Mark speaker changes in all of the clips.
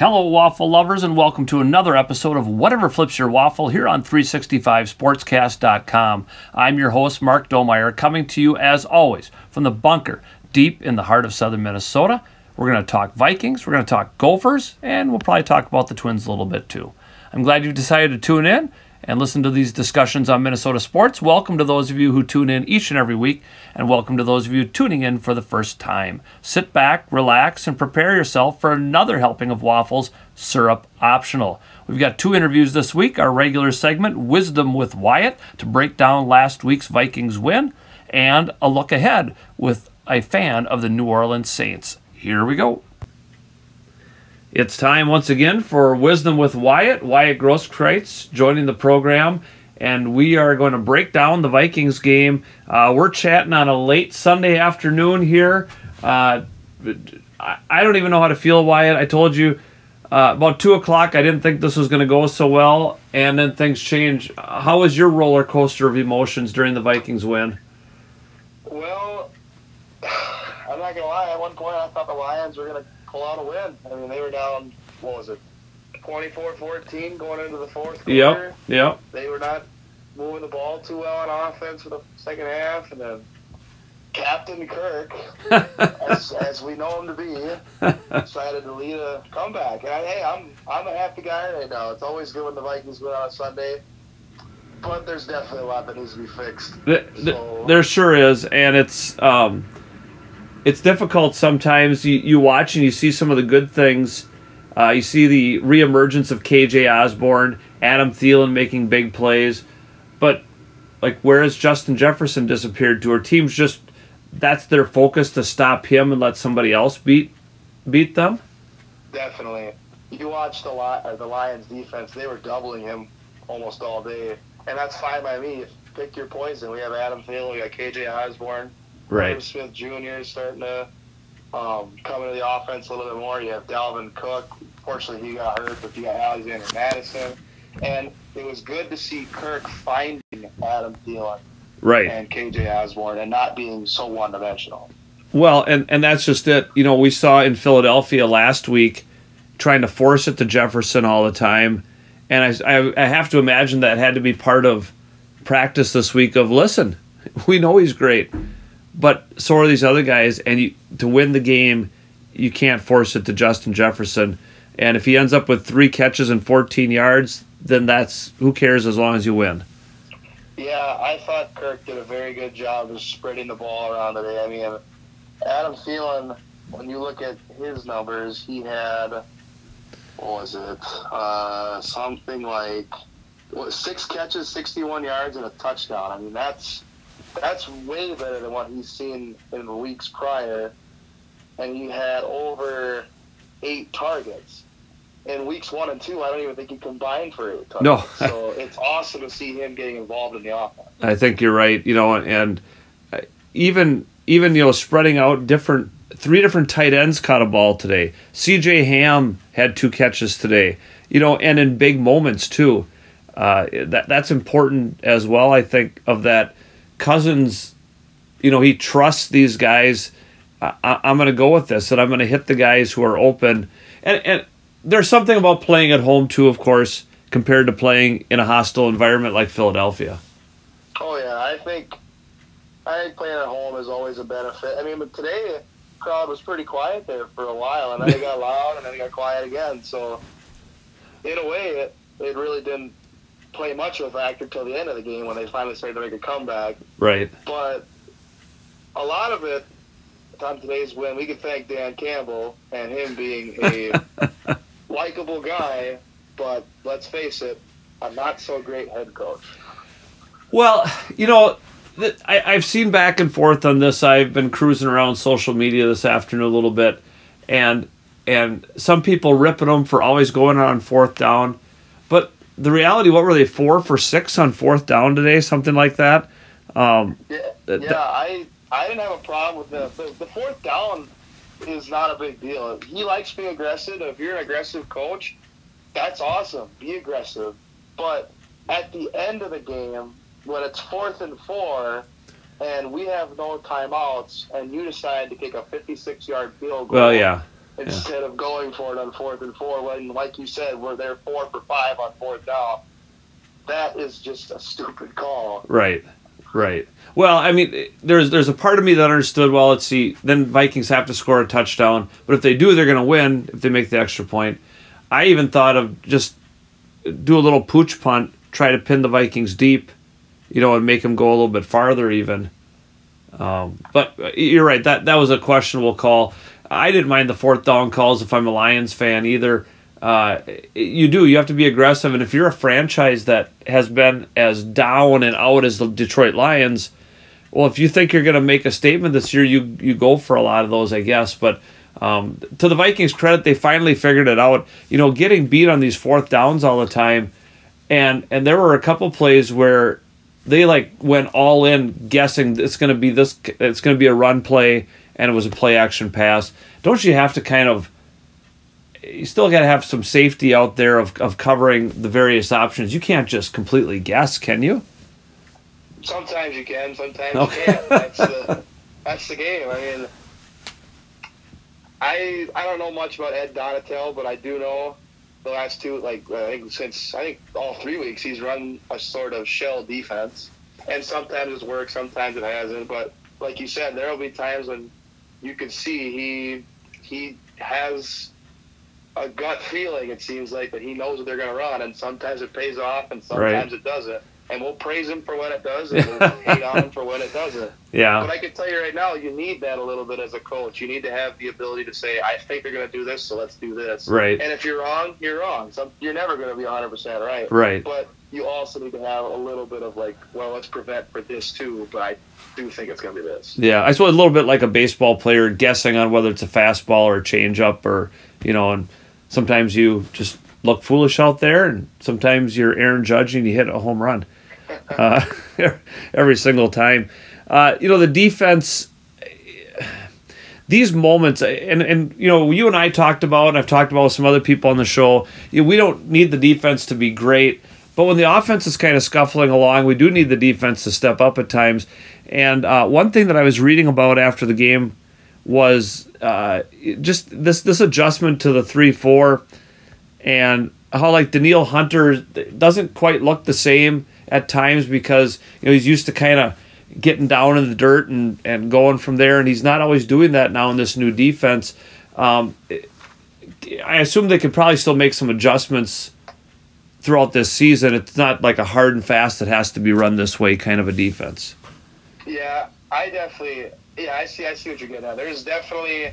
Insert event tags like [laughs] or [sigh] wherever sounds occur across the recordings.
Speaker 1: Hello, waffle lovers, and welcome to another episode of Whatever Flips Your Waffle here on 365sportscast.com. I'm your host, Mark Domeyer, coming to you as always from the bunker deep in the heart of southern Minnesota. We're going to talk Vikings, we're going to talk Gophers, and we'll probably talk about the Twins a little bit too. I'm glad you decided to tune in and listen to these discussions on Minnesota sports. Welcome to those of you who tune in each and every week, and welcome to those of you tuning in for the first time. Sit back, relax, and prepare yourself for another helping of waffles, syrup optional. We've got two interviews this week our regular segment, Wisdom with Wyatt, to break down last week's Vikings win, and a look ahead with a fan of the New Orleans Saints. Here we go. It's time once again for Wisdom with Wyatt. Wyatt Grosskreutz joining the program, and we are going to break down the Vikings game. Uh, we're chatting on a late Sunday afternoon here. Uh, I don't even know how to feel, Wyatt. I told you uh, about 2 o'clock, I didn't think this was going to go so well, and then things change. How was your roller coaster of emotions during the Vikings win?
Speaker 2: Well, [sighs] I'm not going to lie. At one point, I thought the Lions were going to pull out a win. I mean, they were down, what was it, 24-14 going into the fourth quarter.
Speaker 1: Yep, yep.
Speaker 2: They were not moving the ball too well on offense for the second half, and then Captain Kirk, [laughs] as, as, we know him to be, decided to lead a comeback. And I, hey, I'm I'm a happy guy right now. It's always good when the Vikings win on a Sunday, but there's definitely a lot that needs to be fixed.
Speaker 1: The, so, there sure is, and it's um, it's difficult sometimes. You, you watch and you see some of the good things. Uh, you see the reemergence of KJ Osborn, Adam Thielen making big plays, but like where has Justin Jefferson disappeared to? Our teams just that's their focus to stop him and let somebody else beat beat them.
Speaker 2: Definitely, you watch the the Lions defense; they were doubling him almost all day, and that's fine by me. Pick your poison. We have Adam Thielen, we got KJ Osborn.
Speaker 1: Right.
Speaker 2: Smith Jr. is starting to um, come into the offense a little bit more. You have Dalvin Cook. Fortunately, he got hurt, but you got Alexander Mattison. And it was good to see Kirk finding Adam Thielen
Speaker 1: right.
Speaker 2: and KJ Osborn and not being so one dimensional.
Speaker 1: Well, and, and that's just it. You know, we saw in Philadelphia last week trying to force it to Jefferson all the time. And I, I, I have to imagine that had to be part of practice this week of listen, [laughs] we know he's great but so are these other guys, and you, to win the game, you can't force it to Justin Jefferson. And if he ends up with three catches and 14 yards, then that's who cares as long as you win.
Speaker 2: Yeah, I thought Kirk did a very good job of spreading the ball around today. I mean, Adam Thielen, when you look at his numbers, he had what was it? Uh, something like what, six catches, 61 yards, and a touchdown. I mean, that's that's way better than what he's seen in weeks prior. And he had over eight targets. In weeks one and two, I don't even think he combined for eight targets.
Speaker 1: No.
Speaker 2: so [laughs] it's awesome to see him getting involved in the offense.
Speaker 1: I think you're right. You know, and even even you know spreading out different three different tight ends caught a ball today. C.J. Ham had two catches today. You know, and in big moments too. Uh, that that's important as well. I think of that Cousins, you know, he trusts these guys. I, am going to go with this, and I'm going to hit the guys who are open. And, and there's something about playing at home too, of course, compared to playing in a hostile environment like Philadelphia.
Speaker 2: Oh yeah, I think I think playing at home is always a benefit. I mean, but today the crowd was pretty quiet there for a while, and then it got loud, and then it got quiet again. So in a way, it, it really didn't play much of a factor till the end of the game when they finally started to make a comeback.
Speaker 1: Right.
Speaker 2: But a lot of it on today's win, we can thank Dan Campbell and him being a [laughs] likable guy, but let's face it, a not so great head coach.
Speaker 1: Well, you know, I, I've seen back and forth on this. I've been cruising around social media this afternoon a little bit, and and some people ripping them for always going on fourth down, the reality, what were they four for six on fourth down today, something like that?
Speaker 2: Um, yeah, th- yeah. I I didn't have a problem with the, the the fourth down is not a big deal. He likes being aggressive. If you're an aggressive coach, that's awesome. Be aggressive. But at the end of the game, when it's fourth and four, and we have no timeouts, and you decide to kick a 56 yard field goal.
Speaker 1: Well, yeah.
Speaker 2: Instead of going for it on fourth and four when, like you said, we're there four for five on fourth down. That is just a stupid call.
Speaker 1: Right, right. Well, I mean, there's there's a part of me that understood. Well, let's see. Then Vikings have to score a touchdown, but if they do, they're going to win if they make the extra point. I even thought of just do a little pooch punt, try to pin the Vikings deep, you know, and make them go a little bit farther even. Um, but you're right. That that was a questionable call. I didn't mind the fourth down calls if I'm a Lions fan either. Uh, you do. You have to be aggressive, and if you're a franchise that has been as down and out as the Detroit Lions, well, if you think you're going to make a statement this year, you you go for a lot of those, I guess. But um, to the Vikings' credit, they finally figured it out. You know, getting beat on these fourth downs all the time, and and there were a couple plays where they like went all in, guessing it's going to be this, it's going to be a run play, and it was a play action pass. Don't you have to kind of you still got to have some safety out there of, of covering the various options. You can't just completely guess, can you?
Speaker 2: Sometimes you can, sometimes okay. you can't. That's the, that's the game. I mean, I I don't know much about Ed Donatell, but I do know the last two, like I think since I think all three weeks, he's run a sort of shell defense, and sometimes it's worked, sometimes it hasn't. But like you said, there will be times when you can see he he has a gut feeling. It seems like that he knows what they're going to run, and sometimes it pays off, and sometimes right. it doesn't and we'll praise him for when it does, and we'll [laughs] hate on him for when it doesn't.
Speaker 1: Yeah.
Speaker 2: But I can tell you right now, you need that a little bit as a coach. You need to have the ability to say, "I think they're going to do this, so let's do this."
Speaker 1: Right.
Speaker 2: And if you're wrong, you're wrong. You're never going to be 100 percent right.
Speaker 1: Right.
Speaker 2: But you also need to have a little bit of like, well, let's prevent for this too. But I do think it's going to be this.
Speaker 1: Yeah, I suppose a little bit like a baseball player guessing on whether it's a fastball or a changeup, or you know, and sometimes you just look foolish out there, and sometimes you're Aaron Judge and you hit a home run [laughs] uh, [laughs] every single time. Uh, you know, the defense, these moments, and, and, you know, you and I talked about, and I've talked about with some other people on the show, you know, we don't need the defense to be great. But when the offense is kind of scuffling along, we do need the defense to step up at times. And uh, one thing that I was reading about after the game was uh, just this this adjustment to the three four, and how like Danielle Hunter doesn't quite look the same at times because you know he's used to kind of getting down in the dirt and, and going from there, and he's not always doing that now in this new defense. Um, I assume they could probably still make some adjustments throughout this season. It's not like a hard and fast that has to be run this way kind of a defense.
Speaker 2: Yeah, I definitely. Yeah, I see. I see what you're getting at. There's definitely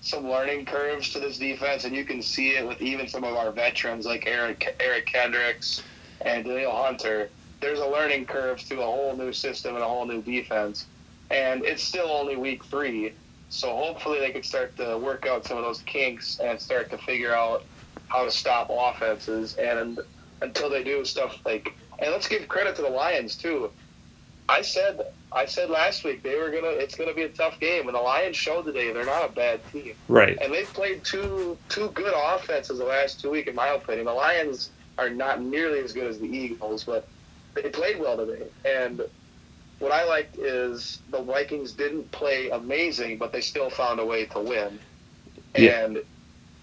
Speaker 2: some learning curves to this defense, and you can see it with even some of our veterans like Eric Eric Kendricks and Danielle Hunter there's a learning curve to a whole new system and a whole new defense. And it's still only week three, so hopefully they can start to work out some of those kinks and start to figure out how to stop offenses. And until they do stuff like, and let's give credit to the Lions too. I said I said last week they were gonna. It's gonna be a tough game, and the Lions showed today they're not a bad team.
Speaker 1: Right.
Speaker 2: And they've played two two good offenses the last two weeks, in my opinion. The Lions are not nearly as good as the Eagles, but they played well today. And what I liked is the Vikings didn't play amazing, but they still found a way to win. Yeah. And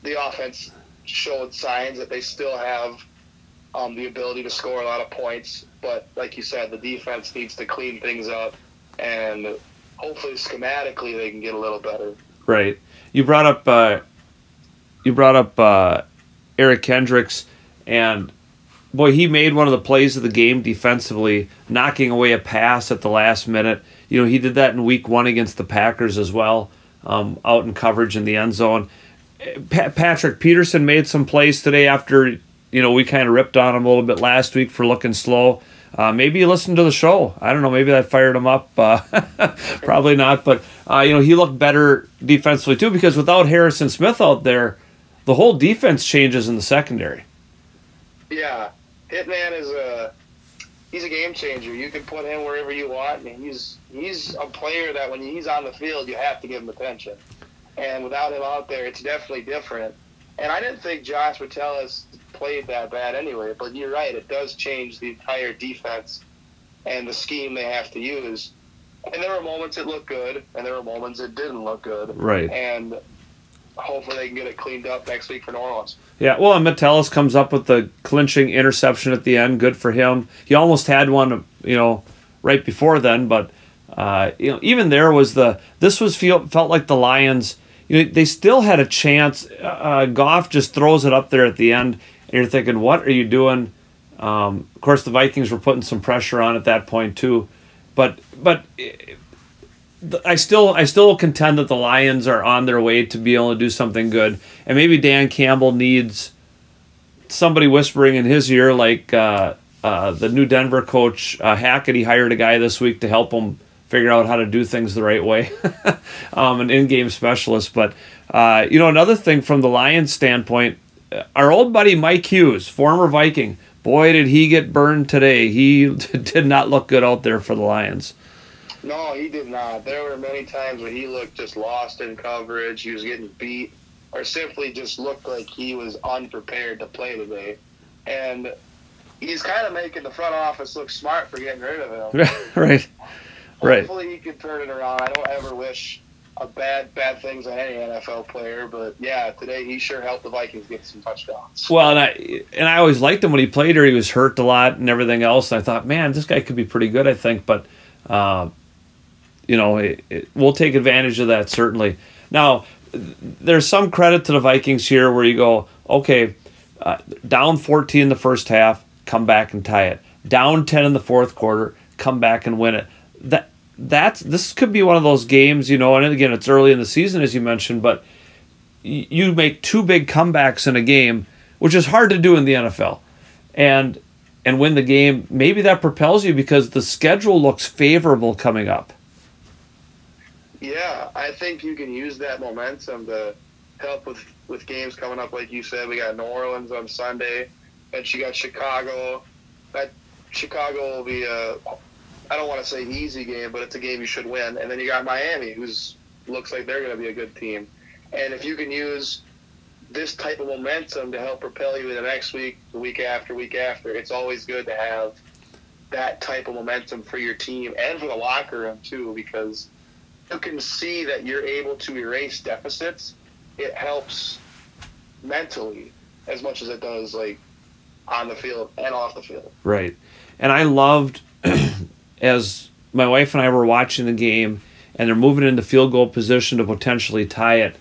Speaker 2: the offense showed signs that they still have um, the ability to score a lot of points. But like you said, the defense needs to clean things up, and hopefully schematically they can get a little better.
Speaker 1: Right. You brought up uh, you brought up uh, Eric Kendricks, and boy, he made one of the plays of the game defensively, knocking away a pass at the last minute. You know, he did that in week one against the Packers as well, um, out in coverage in the end zone. Pa- Patrick Peterson made some plays today after, you know, we kind of ripped on him a little bit last week for looking slow. Uh, maybe you listened to the show. I don't know. Maybe that fired him up. Uh, [laughs] probably not. But, uh, you know, he looked better defensively too because without Harrison Smith out there, the whole defense changes in the secondary.
Speaker 2: Yeah, Hitman is a he's a game changer. You can put him wherever you want, and he's he's a player that when he's on the field, you have to give him attention. And without him out there, it's definitely different. And I didn't think Josh Metellus played that bad anyway, but you're right. It does change the entire defense and the scheme they have to use. And there were moments it looked good, and there were moments it didn't look good.
Speaker 1: Right.
Speaker 2: And hopefully they can get it cleaned up next week for New Orleans.
Speaker 1: Yeah, well, and Metellus comes up with the clinching interception at the end. Good for him. He almost had one, you know, right before then, but uh, you know, even there was the this was feel felt like the Lions. You know, they still had a chance. Uh, uh, Goff just throws it up there at the end, and you're thinking, what are you doing? Um, of course, the Vikings were putting some pressure on at that point too, but but I still I still contend that the Lions are on their way to be able to do something good, and maybe Dan Campbell needs somebody whispering in his ear, like uh, uh, the new Denver coach uh, Hackett. He hired a guy this week to help him figure out how to do things the right way, [laughs] um, an in-game specialist. But uh, you know, another thing from the Lions' standpoint, Uh, our old buddy Mike Hughes, former Viking, boy did he get burned today. He [laughs] did not look good out there for the Lions.
Speaker 2: No, he did not. There were many times when he looked just lost in coverage. He was getting beat, or simply just looked like he was unprepared to play today. And he's kind of making the front office look smart for getting rid of
Speaker 1: him. [laughs] right. Right.
Speaker 2: Hopefully he can turn it around. I don't ever wish a bad bad things on any NFL player, but yeah, today he sure helped the Vikings get some touchdowns.
Speaker 1: Well, and I and I always liked him when he played here. He was hurt a lot and everything else. And I thought, man, this guy could be pretty good. I think, but uh, you know, it, it, we'll take advantage of that certainly. Now, there's some credit to the Vikings here where you go, okay, uh, down 14 in the first half, come back and tie it. Down 10 in the fourth quarter, come back and win it. That that's this could be one of those games, you know. And again, it's early in the season as you mentioned, but you make two big comebacks in a game, which is hard to do in the NFL, and and win the game. Maybe that propels you because the schedule looks favorable coming up.
Speaker 2: Yeah, I think you can use that momentum to help with with games coming up. Like you said, we got New Orleans on Sunday, and you got Chicago. That Chicago will be a I don't want to say easy game, but it's a game you should win. And then you got Miami, who's looks like they're going to be a good team. And if you can use this type of momentum to help propel you in the next week, the week after, week after, it's always good to have that type of momentum for your team and for the locker room too, because you can see that you're able to erase deficits. It helps mentally as much as it does like on the field and off the field.
Speaker 1: Right. And I loved [clears throat] as my wife and I were watching the game and they're moving into field goal position to potentially tie it.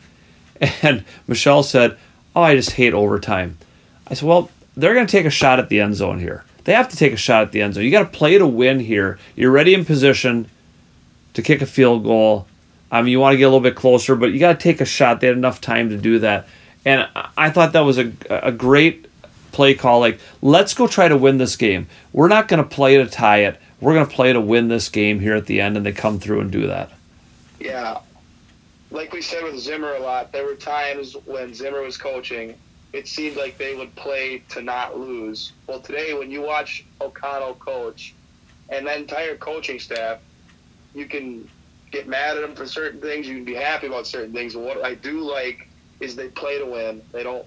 Speaker 1: [laughs] And Michelle said, Oh, I just hate overtime. I said, Well, they're going to take a shot at the end zone here. They have to take a shot at the end zone. You got to play to win here. You're ready in position to kick a field goal. I mean, you want to get a little bit closer, but you got to take a shot. They had enough time to do that. And I thought that was a, a great play call. Like, let's go try to win this game. We're not going to play to tie it. We're going to play to win this game here at the end, and they come through and do that.
Speaker 2: Yeah. Like we said with Zimmer a lot, there were times when Zimmer was coaching, it seemed like they would play to not lose. Well, today, when you watch O'Connell coach and the entire coaching staff, you can get mad at them for certain things. You can be happy about certain things. What I do like is they play to win. They don't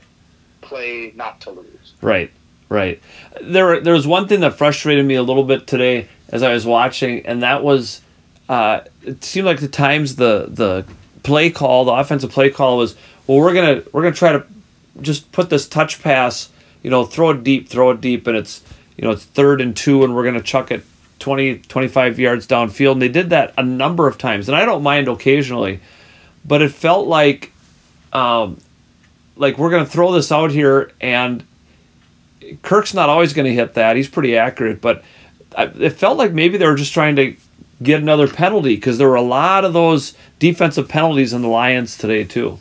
Speaker 2: play not to lose.
Speaker 1: Right, right. There, there was one thing that frustrated me a little bit today as I was watching, and that was uh, it seemed like the times the the play call, the offensive play call was, well, we're gonna we're gonna try to just put this touch pass, you know, throw it deep, throw it deep, and it's you know it's third and two, and we're gonna chuck it 20, 25 yards downfield. And they did that a number of times. And I don't mind occasionally, but it felt like, um, like we're to throw this out here and Kirk's not always going to hit that. He's pretty accurate, but it felt like maybe they were just trying to get another penalty because there were a lot of those defensive penalties in the Lions today too.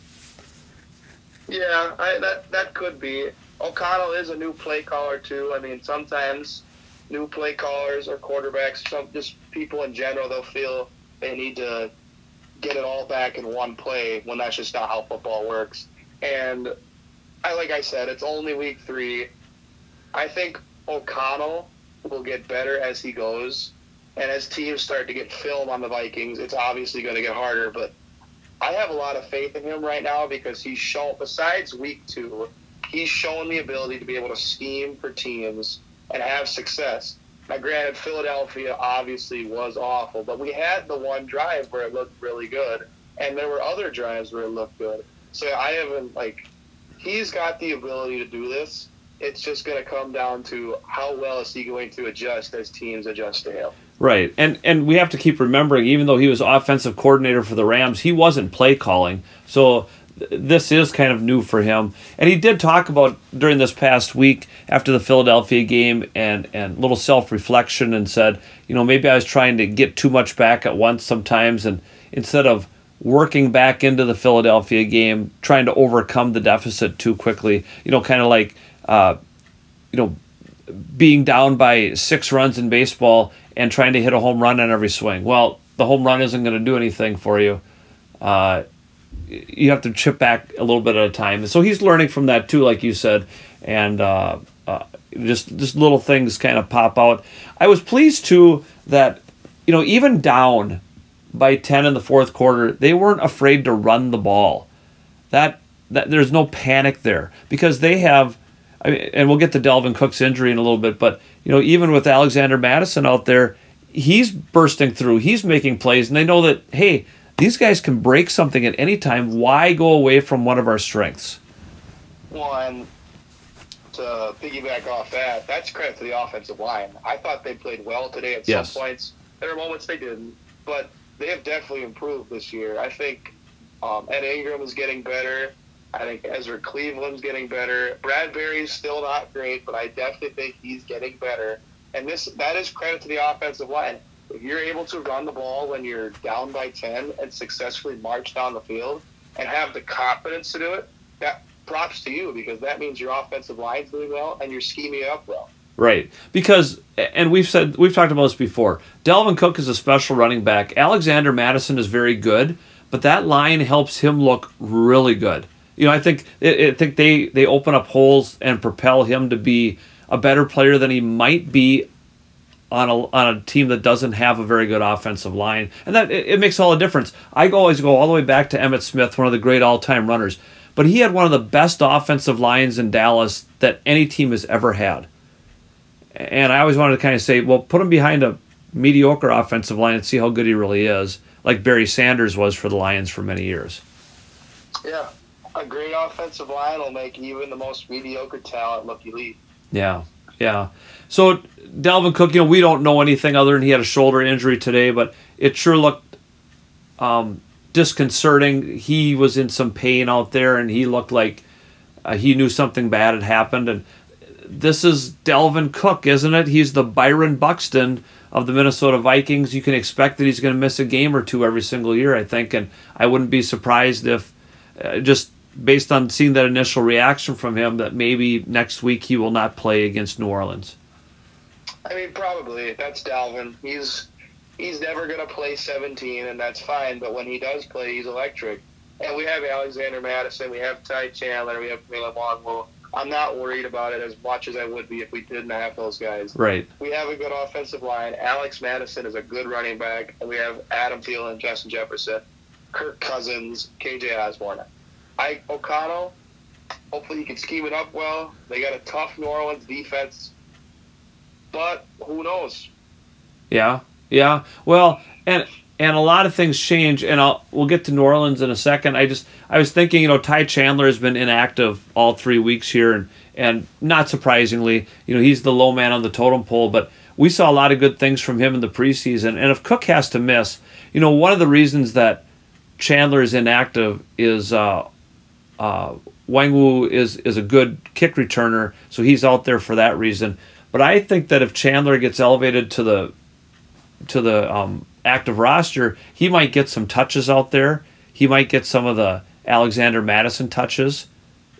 Speaker 2: Yeah, I, that that could be. O'Connell is a new play caller too. I mean, sometimes new play callers or quarterbacks, some just people in general, they'll feel they need to get it all back in one play when that's just not how football works. And I like I said, it's only week three. I think O'Connell will get better as he goes. And as teams start to get film on the Vikings, it's obviously going to get harder. But I have a lot of faith in him right now because he's shown, besides week two, he's shown the ability to be able to scheme for teams and have success. Now, granted, Philadelphia obviously was awful, but we had the one drive where it looked really good, and there were other drives where it looked good. So I haven't like he's got the ability to do this. It's just going to come down to how well is he going to adjust as teams adjust to him.
Speaker 1: Right, and and we have to keep remembering, even though he was offensive coordinator for the Rams, he wasn't play calling. So this is kind of new for him. And he did talk about during this past week after the Philadelphia game and and little self reflection and said, you know, maybe I was trying to get too much back at once sometimes, and instead of working back into the Philadelphia game, trying to overcome the deficit too quickly, you know, kind of like, uh, you know, being down by six runs in baseball and trying to hit a home run on every swing. Well, the home run isn't going to do anything for you. Uh, you have to chip back a little bit at a time. So he's learning from that too, like you said, and uh, uh, just just little things kind of pop out. I was pleased too that you know even down by ten in the fourth quarter, they weren't afraid to run the ball. That that there's no panic there because they have. I mean, and we'll get to Dalvin Cook's injury in a little bit, but you know, even with Alexander Mattison out there, he's bursting through. He's making plays, and they know that hey, these guys can break something at any time. Why go away from one of our strengths?
Speaker 2: Well, and to piggyback off that, that's credit to the offensive line. I thought they played well today at
Speaker 1: yes.
Speaker 2: some points. There are moments they didn't, but they have definitely improved this year. I think um, Ed Ingram is getting better. I think Ezra Cleveland's getting better. Bradbury's still not great, but I definitely think he's getting better. And this that is credit to the offensive line. If you're able to run the ball when you're down by ten and successfully march down the field and have the confidence to do it, that props to you because that means your offensive line's doing well and you're scheming up well.
Speaker 1: Right. Because and we've said we've talked about this before. Dalvin Cook is a special running back. Alexander Mattison is very good, but that line helps him look really good you know, I think I think they they open up holes and propel him to be a better player than he might be on a on a team that doesn't have a very good offensive line, and that it, it makes all the difference. I always go all the way back to Emmitt Smith, one of the great all time runners, but he had one of the best offensive lines in Dallas that any team has ever had. And I always wanted to kind of say, well, put him behind a mediocre offensive line and see how good he really is, like Barry Sanders was for the Lions for many years.
Speaker 2: Yeah, a great offensive line will make even the most mediocre talent look elite.
Speaker 1: Yeah, yeah. So Dalvin Cook, you know, we don't know anything other than he had a shoulder injury today, but it sure looked um, disconcerting. He was in some pain out there, and he looked like uh, he knew something bad had happened. And this is Dalvin Cook, isn't it? He's the Byron Buxton of the Minnesota Vikings. You can expect that he's going to miss a game or two every single year, I think, and I wouldn't be surprised if uh, just based on seeing that initial reaction from him that maybe next week he will not play against New Orleans?
Speaker 2: I mean, probably. That's Dalvin. He's he's never going to play 17, and that's fine. But when he does play, he's electric. And we have Alexander Mattison, we have Ty Chandler, we have Milan Longwell. I'm not worried about it as much as I would be if we didn't have those guys.
Speaker 1: Right.
Speaker 2: We have a good offensive line. Alex Mattison is a good running back, and we have Adam Thielen, Justin Jefferson, Kirk Cousins, KJ Osborn. Ike O'Connell. Hopefully, he can scheme it up well. They got a tough New Orleans defense, but who knows?
Speaker 1: Yeah, yeah. Well, and and a lot of things change, and I'll we'll get to New Orleans in a second. I just I was thinking, you know, Ty Chandler has been inactive all three weeks here, and and not surprisingly, you know, he's the low man on the totem pole, but we saw a lot of good things from him in the preseason. And if Cook has to miss, you know, one of the reasons that Chandler is inactive is uh, uh, Nwangwu is is a good kick returner, so he's out there for that reason. But I think that if Chandler gets elevated to the to the um, active roster, he might get some touches out there. He might get some of the Alexander Mattison touches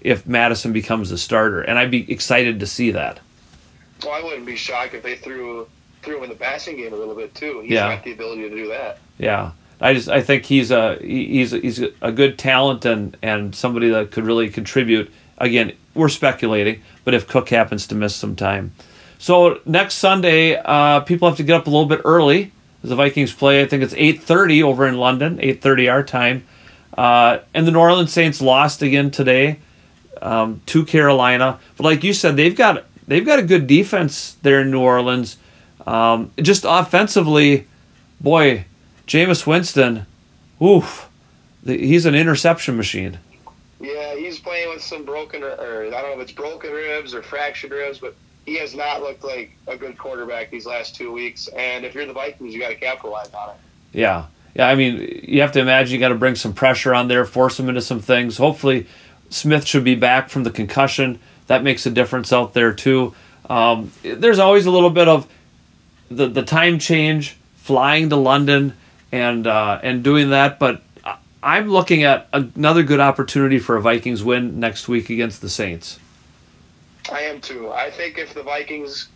Speaker 1: if Mattison becomes the starter, and I'd be excited to see that.
Speaker 2: Well, I wouldn't be shocked if they threw threw him in the passing game a little bit too. He's
Speaker 1: yeah.
Speaker 2: got the ability to do that.
Speaker 1: Yeah. I just I think he's a he's he's a good talent and and somebody that could really contribute. Again, we're speculating, but if Cook happens to miss some time, so next Sunday, uh, people have to get up a little bit early as the Vikings play. I think it's eight thirty over in London, eight thirty our time, uh, and the New Orleans Saints lost again today um, to Carolina. But like you said, they've got they've got a good defense there in New Orleans. Um, just offensively, boy Jameis Winston, oof, he's an interception machine.
Speaker 2: Yeah, he's playing with some broken, or I don't know if it's broken ribs or fractured ribs, but he has not looked like a good quarterback these last two weeks. And if you're the Vikings, you got to capitalize on it.
Speaker 1: Yeah, yeah. I mean, you have to imagine you got to bring some pressure on there, force them into some things. Hopefully, Smith should be back from the concussion. That makes a difference out there too. Um, there's always a little bit of the the time change, flying to London, and uh, and doing that. But I'm looking at another good opportunity for a Vikings win next week against the Saints.
Speaker 2: I am too. I think if the Vikings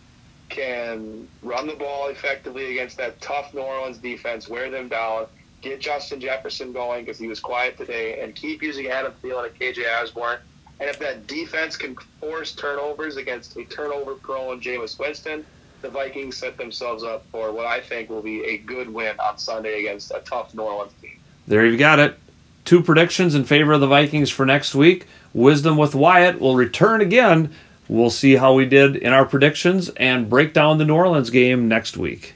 Speaker 2: can run the ball effectively against that tough New Orleans defense, wear them down, get Justin Jefferson going because he was quiet today, and keep using Adam Thielen and KJ Osborn. And if that defense can force turnovers against a turnover-prone Jameis Winston, the Vikings set themselves up for what I think will be a good win on Sunday against a tough New Orleans team.
Speaker 1: There you've got it. Two predictions in favor of the Vikings for next week. Wisdom with Wyatt will return again. We'll see how we did in our predictions and break down the New Orleans game next week.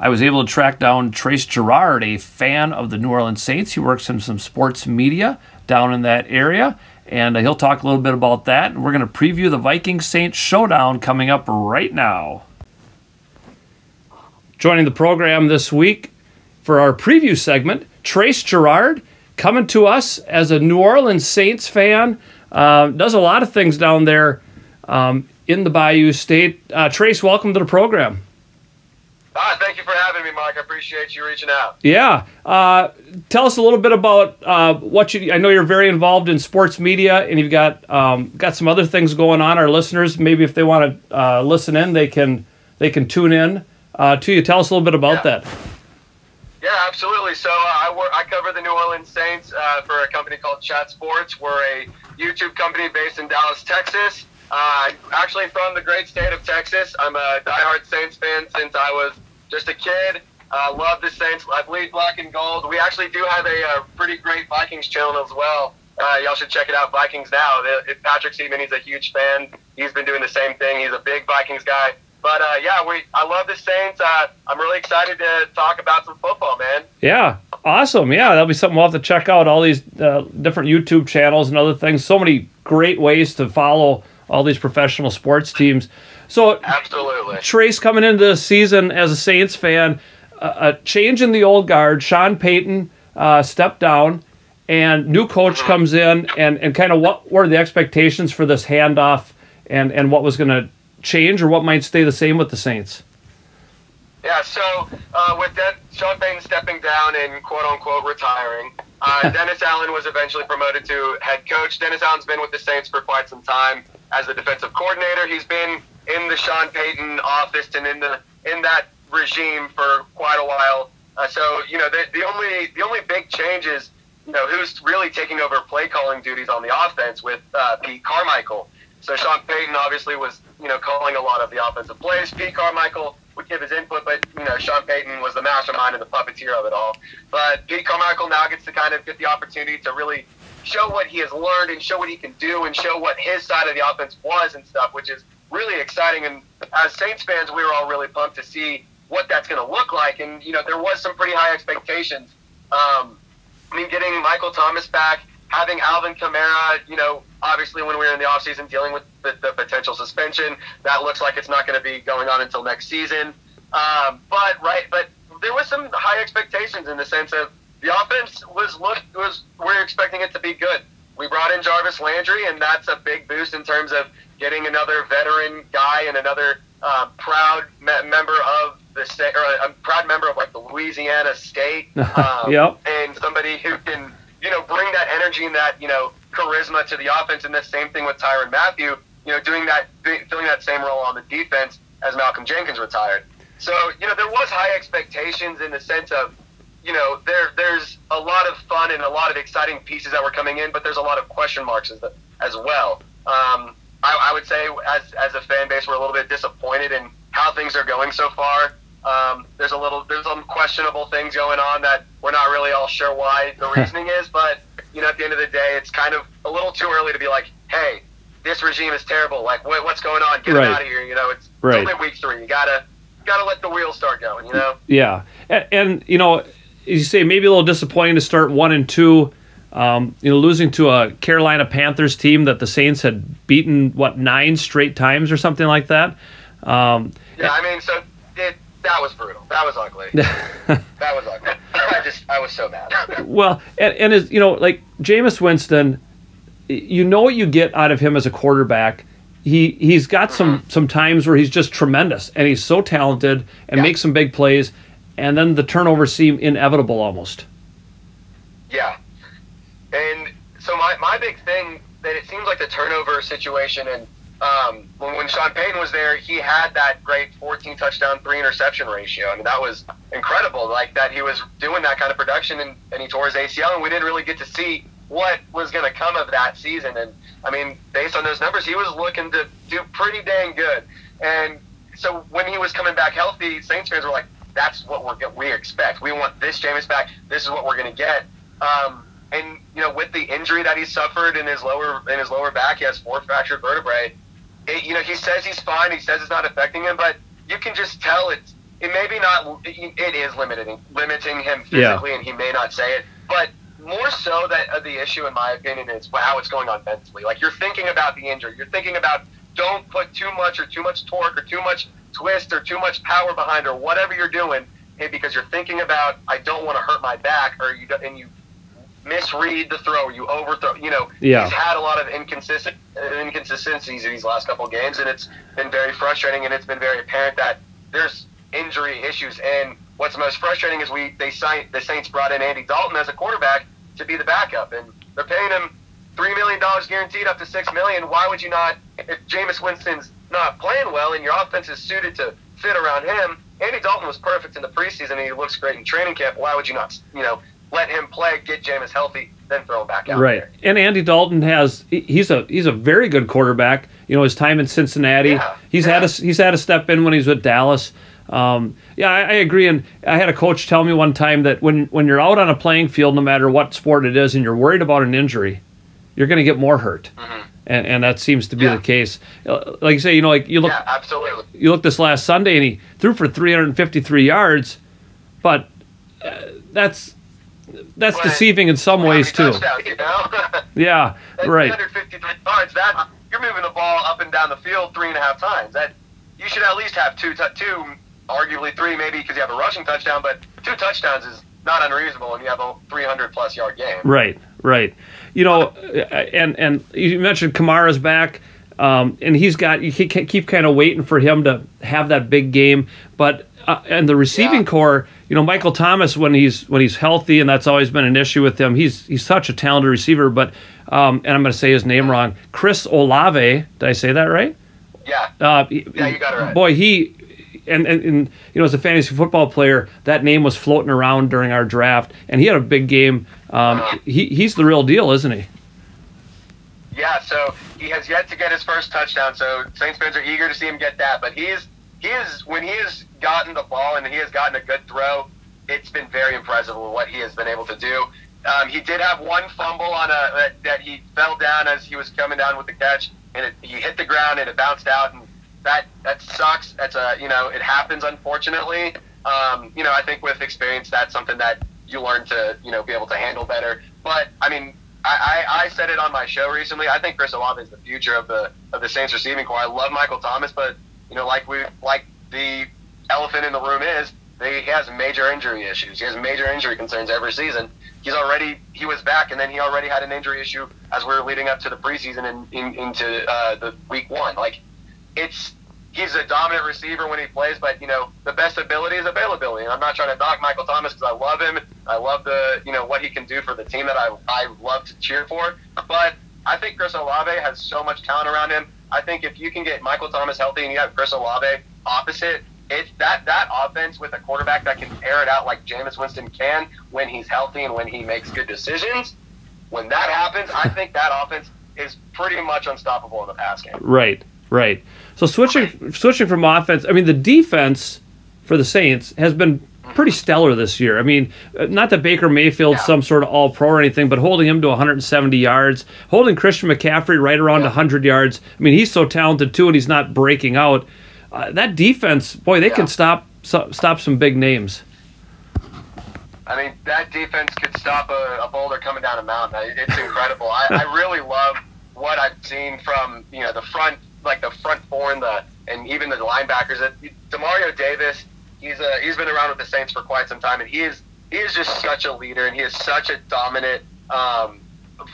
Speaker 1: I was able to track down Trace Girouard, a fan of the New Orleans Saints. He works in some sports media down in that area, and he'll talk a little bit about that. We're going to preview the Viking Saints showdown coming up right now. Joining the program this week for our preview segment, Trace Girouard, coming to us as a New Orleans Saints fan. Uh, does a lot of things down there um, in the Bayou State. Uh, Trace, welcome to the program.
Speaker 3: Hi, thank you for having me, Mike. I appreciate you reaching out.
Speaker 1: Yeah. Uh, tell us a little bit about uh, what you. I know you're very involved in sports media, and you've got um, got some other things going on. Our listeners, maybe if they want to uh, listen in, they can they can tune in uh, to you. Tell us a little bit about
Speaker 3: Yeah.
Speaker 1: that.
Speaker 3: Yeah, absolutely. So uh, I work, I cover the New Orleans Saints uh, for a company called Chat Sports. We're a YouTube company based in Dallas, Texas. Uh, actually from the great state of Texas. I'm a diehard Saints fan since I was just a kid. Uh, love the Saints. I bleed black and gold. We actually do have a, uh pretty great Vikings channel as well. Uh, y'all should check it out, Vikings Now. Patrick Seaman, he's a huge fan. He's been doing the same thing. He's a big Vikings guy. But uh, yeah, we I love the Saints. Uh, I'm really excited to talk about some football, man.
Speaker 1: Yeah, awesome. Yeah, that'll be something we'll have to check out. All these uh, different YouTube channels and other things. So many great ways to follow all these professional sports teams. So
Speaker 3: Absolutely.
Speaker 1: Trace coming into the season as a Saints fan, a, a change in the old guard. Sean Payton uh, stepped down, and new coach comes in, and, and kind of what were the expectations for this handoff, and and what was going to change or what might stay the same with the Saints.
Speaker 3: Yeah, so uh, with that, Sean Payton stepping down and quote unquote retiring, uh, [laughs] Dennis Allen was eventually promoted to head coach. Dennis Allen's been with the Saints for quite some time as the defensive coordinator. He's been in the Sean Payton office and in the in that regime for quite a while. Uh, so you know the, the only the only big change is you know who's really taking over play calling duties on the offense with uh, Pete Carmichael. So Sean Payton obviously was you know calling a lot of the offensive plays. Pete Carmichael would give his input, but you know Sean Payton was the mastermind and the puppeteer of it all. But Pete Carmichael now gets to kind of get the opportunity to really show what he has learned and show what he can do and show what his side of the offense was and stuff, which is really exciting. And as Saints fans, we were all really pumped to see what that's going to look like. And you know there was some pretty high expectations. Um, I mean, getting Michael Thomas back, having Alvin Kamara, you know, obviously when we were in the offseason dealing with the, the potential suspension, that looks like it's not going to be going on until next season. Um, but right, but there was some high expectations in the sense of the offense was look was we're expecting it to be good. We brought in Jarvis Landry, and that's a big boost in terms of getting another veteran guy and another uh, proud me- member of the state, or a, a proud member of like the Louisiana State, [laughs] um,
Speaker 1: Yep.
Speaker 3: and somebody who can you know bring that energy and that you know charisma to the offense. And the same thing with Tyrann Mathieu, you know, doing that, filling that same role on the defense as Malcolm Jenkins retired. So you know there was high expectations in the sense of you know, there there's a lot of fun and a lot of exciting pieces that were coming in, but there's a lot of question marks as, as well. Um, I, I would say, as as a fan base, we're a little bit disappointed in how things are going so far. Um, there's a little there's some questionable things going on that we're not really all sure why the [laughs] reasoning is, but you know, at the end of the day, it's kind of a little too early to be like, hey, this regime is terrible. Like, what, what's going on? Get
Speaker 1: Right.
Speaker 3: them out of here. You know, it's,
Speaker 1: Right.
Speaker 3: it's only week three. You gotta gotta let the wheels start going. You know.
Speaker 1: Yeah, and, and you know, you say maybe a little disappointing to start one and two. Um, you know, losing to a Carolina Panthers team that the Saints had beaten what nine straight times or something like that. Um,
Speaker 3: Yeah, I mean, so it, that was brutal. That was ugly. [laughs] that was ugly. I just, I was so mad. [laughs]
Speaker 1: well, and, and is you know like Jameis Winston, you know what you get out of him as a quarterback. He he's got some some times where he's just tremendous and he's so talented and
Speaker 3: Yeah.
Speaker 1: makes some big plays, and then the turnovers seem inevitable almost.
Speaker 3: Yeah. And so my, my big thing that it seems like the turnover situation and um, when, when Sean Payton was there, he had that great 14 touchdown, three interception ratio. I mean, that was incredible. Like that he was doing that kind of production and, and he tore his ACL and we didn't really get to see what was going to come of that season. And I mean, based on those numbers, he was looking to do pretty dang good. And so when he was coming back healthy, Saints fans were like, that's what we're we expect. We want this Jameis back. This is what we're going to get. Um, and you know, with the injury that he suffered in his lower in his lower back, he has four fractured vertebrae. It, you know, he says he's fine. He says it's not affecting him, but you can just tell it's it maybe not. It, is limiting limiting him
Speaker 1: Yeah.
Speaker 3: physically, and he may not say it, but. More so that uh, the issue, in my opinion, is how it's going on mentally. Like you're thinking about the injury, you're thinking about don't put too much or too much torque or too much twist or too much power behind or whatever you're doing, hey, because you're thinking about I don't want to hurt my back, or you and you misread the throw, you overthrow. You know,
Speaker 1: Yeah.
Speaker 3: he's had a lot of inconsistent inconsistencies in these last couple of games, and it's been very frustrating, and it's been very apparent that there's injury issues. And what's most frustrating is we they signed the Saints brought in Andy Dalton as a quarterback to be the backup, and they're paying him three million dollars guaranteed up to six million. Why would you not? If Jameis Winston's not playing well and your offense is suited to fit around him, Andy Dalton was perfect in the preseason and he looks great in training camp. Why would you not? You know, let him play, get Jameis healthy, then throw him back out
Speaker 1: Right.
Speaker 3: there.
Speaker 1: And Andy Dalton has he's a he's a very good quarterback. You know, his time in Cincinnati.
Speaker 3: Yeah,
Speaker 1: He's
Speaker 3: yeah.
Speaker 1: had a he's had a step in when he's with Dallas. Um, yeah, I, I agree. And I had a coach tell me one time that when when you're out on a playing field, no matter what sport it is, and you're worried about an injury, you're going to get more hurt. And, and that seems to be.
Speaker 3: Yeah.
Speaker 1: the case. Uh, Like you say, you know, like you look
Speaker 3: Yeah, absolutely.
Speaker 1: you look this last Sunday and he threw for 353 yards, but uh, that's that's deceiving in some ways too.
Speaker 3: you know? [laughs]
Speaker 1: Yeah,
Speaker 3: At
Speaker 1: right.
Speaker 3: 353 yards, that you're moving the ball up and down the field three and a half times. That you should at least have two, tou- two, arguably three, maybe because you have a rushing touchdown, but two touchdowns is not unreasonable, and you have a 300 plus yard game.
Speaker 1: Right, right. You know, and and you mentioned Kamara's back, um, and he's got you ke- keep kind of waiting for him to have that big game, but. Uh, and the receiving
Speaker 3: Yeah.
Speaker 1: corps, you know, Michael Thomas when he's when he's healthy, and that's always been an issue with him. He's he's such a talented receiver, but um, and I'm going to say his name wrong. Chris Olave, did I say that right?
Speaker 3: Yeah,
Speaker 1: Uh,
Speaker 3: Yeah, you got it right.
Speaker 1: Boy, he and, and and you know as a fantasy football player, that name was floating around during our draft, and he had a big game. Um, he he's the real deal, isn't he?
Speaker 3: yeah. So he has yet to get his first touchdown. So Saints fans are eager to see him get that. But he is he is when he has gotten the ball and he has gotten a good throw, it's been very impressive with what he has been able to do. Um, he did have one fumble on a that, that he fell down as he was coming down with the catch, and it, he hit the ground and it bounced out, and that that sucks. That's a you know it happens unfortunately. Um, you know I think with experience that's something that you learn to you know be able to handle better. But I mean I, I, I said it on my show recently. I think Chris Olave is the future of the of the Saints receiving corps. I love Michael Thomas, but you know, like we like the elephant in the room is they, he has major injury issues. He has major injury concerns every season. He's already he was back, and then he already had an injury issue as we were leading up to the preseason and in, into uh, the week one. Like it's he's a dominant receiver when he plays, but you know the best ability is availability. And I'm not trying to knock Michael Thomas because I love him. I love the you know what he can do for the team that I I love to cheer for. But I think Chris Olave has so much talent around him. I think if you can get Michael Thomas healthy and you have Chris Olave opposite, it's that that offense with a quarterback that can air it out like Jameis Winston can when he's healthy and when he makes good decisions. When that happens, I think that offense is pretty much unstoppable in the pass game.
Speaker 1: Right, right. So switching switching from offense, I mean the defense for the Saints has been pretty stellar this year. I mean, uh, not that Baker Mayfield's
Speaker 3: Yeah.
Speaker 1: some sort of all pro or anything, but holding him to 170 yards, holding Christian McCaffrey right around 100 yards. I mean, he's so talented too, and he's not breaking out. Uh, that defense, boy, they
Speaker 3: Yeah.
Speaker 1: can stop so, stop some big names.
Speaker 3: I mean, that defense could stop a, a boulder coming down a mountain. It's incredible. I, I really love what I've seen from you know the front, like the front four and the and even the linebackers. Demario Davis, he's a, he's been around with the Saints for quite some time, and he is he is just such a leader, and he is such a dominant um,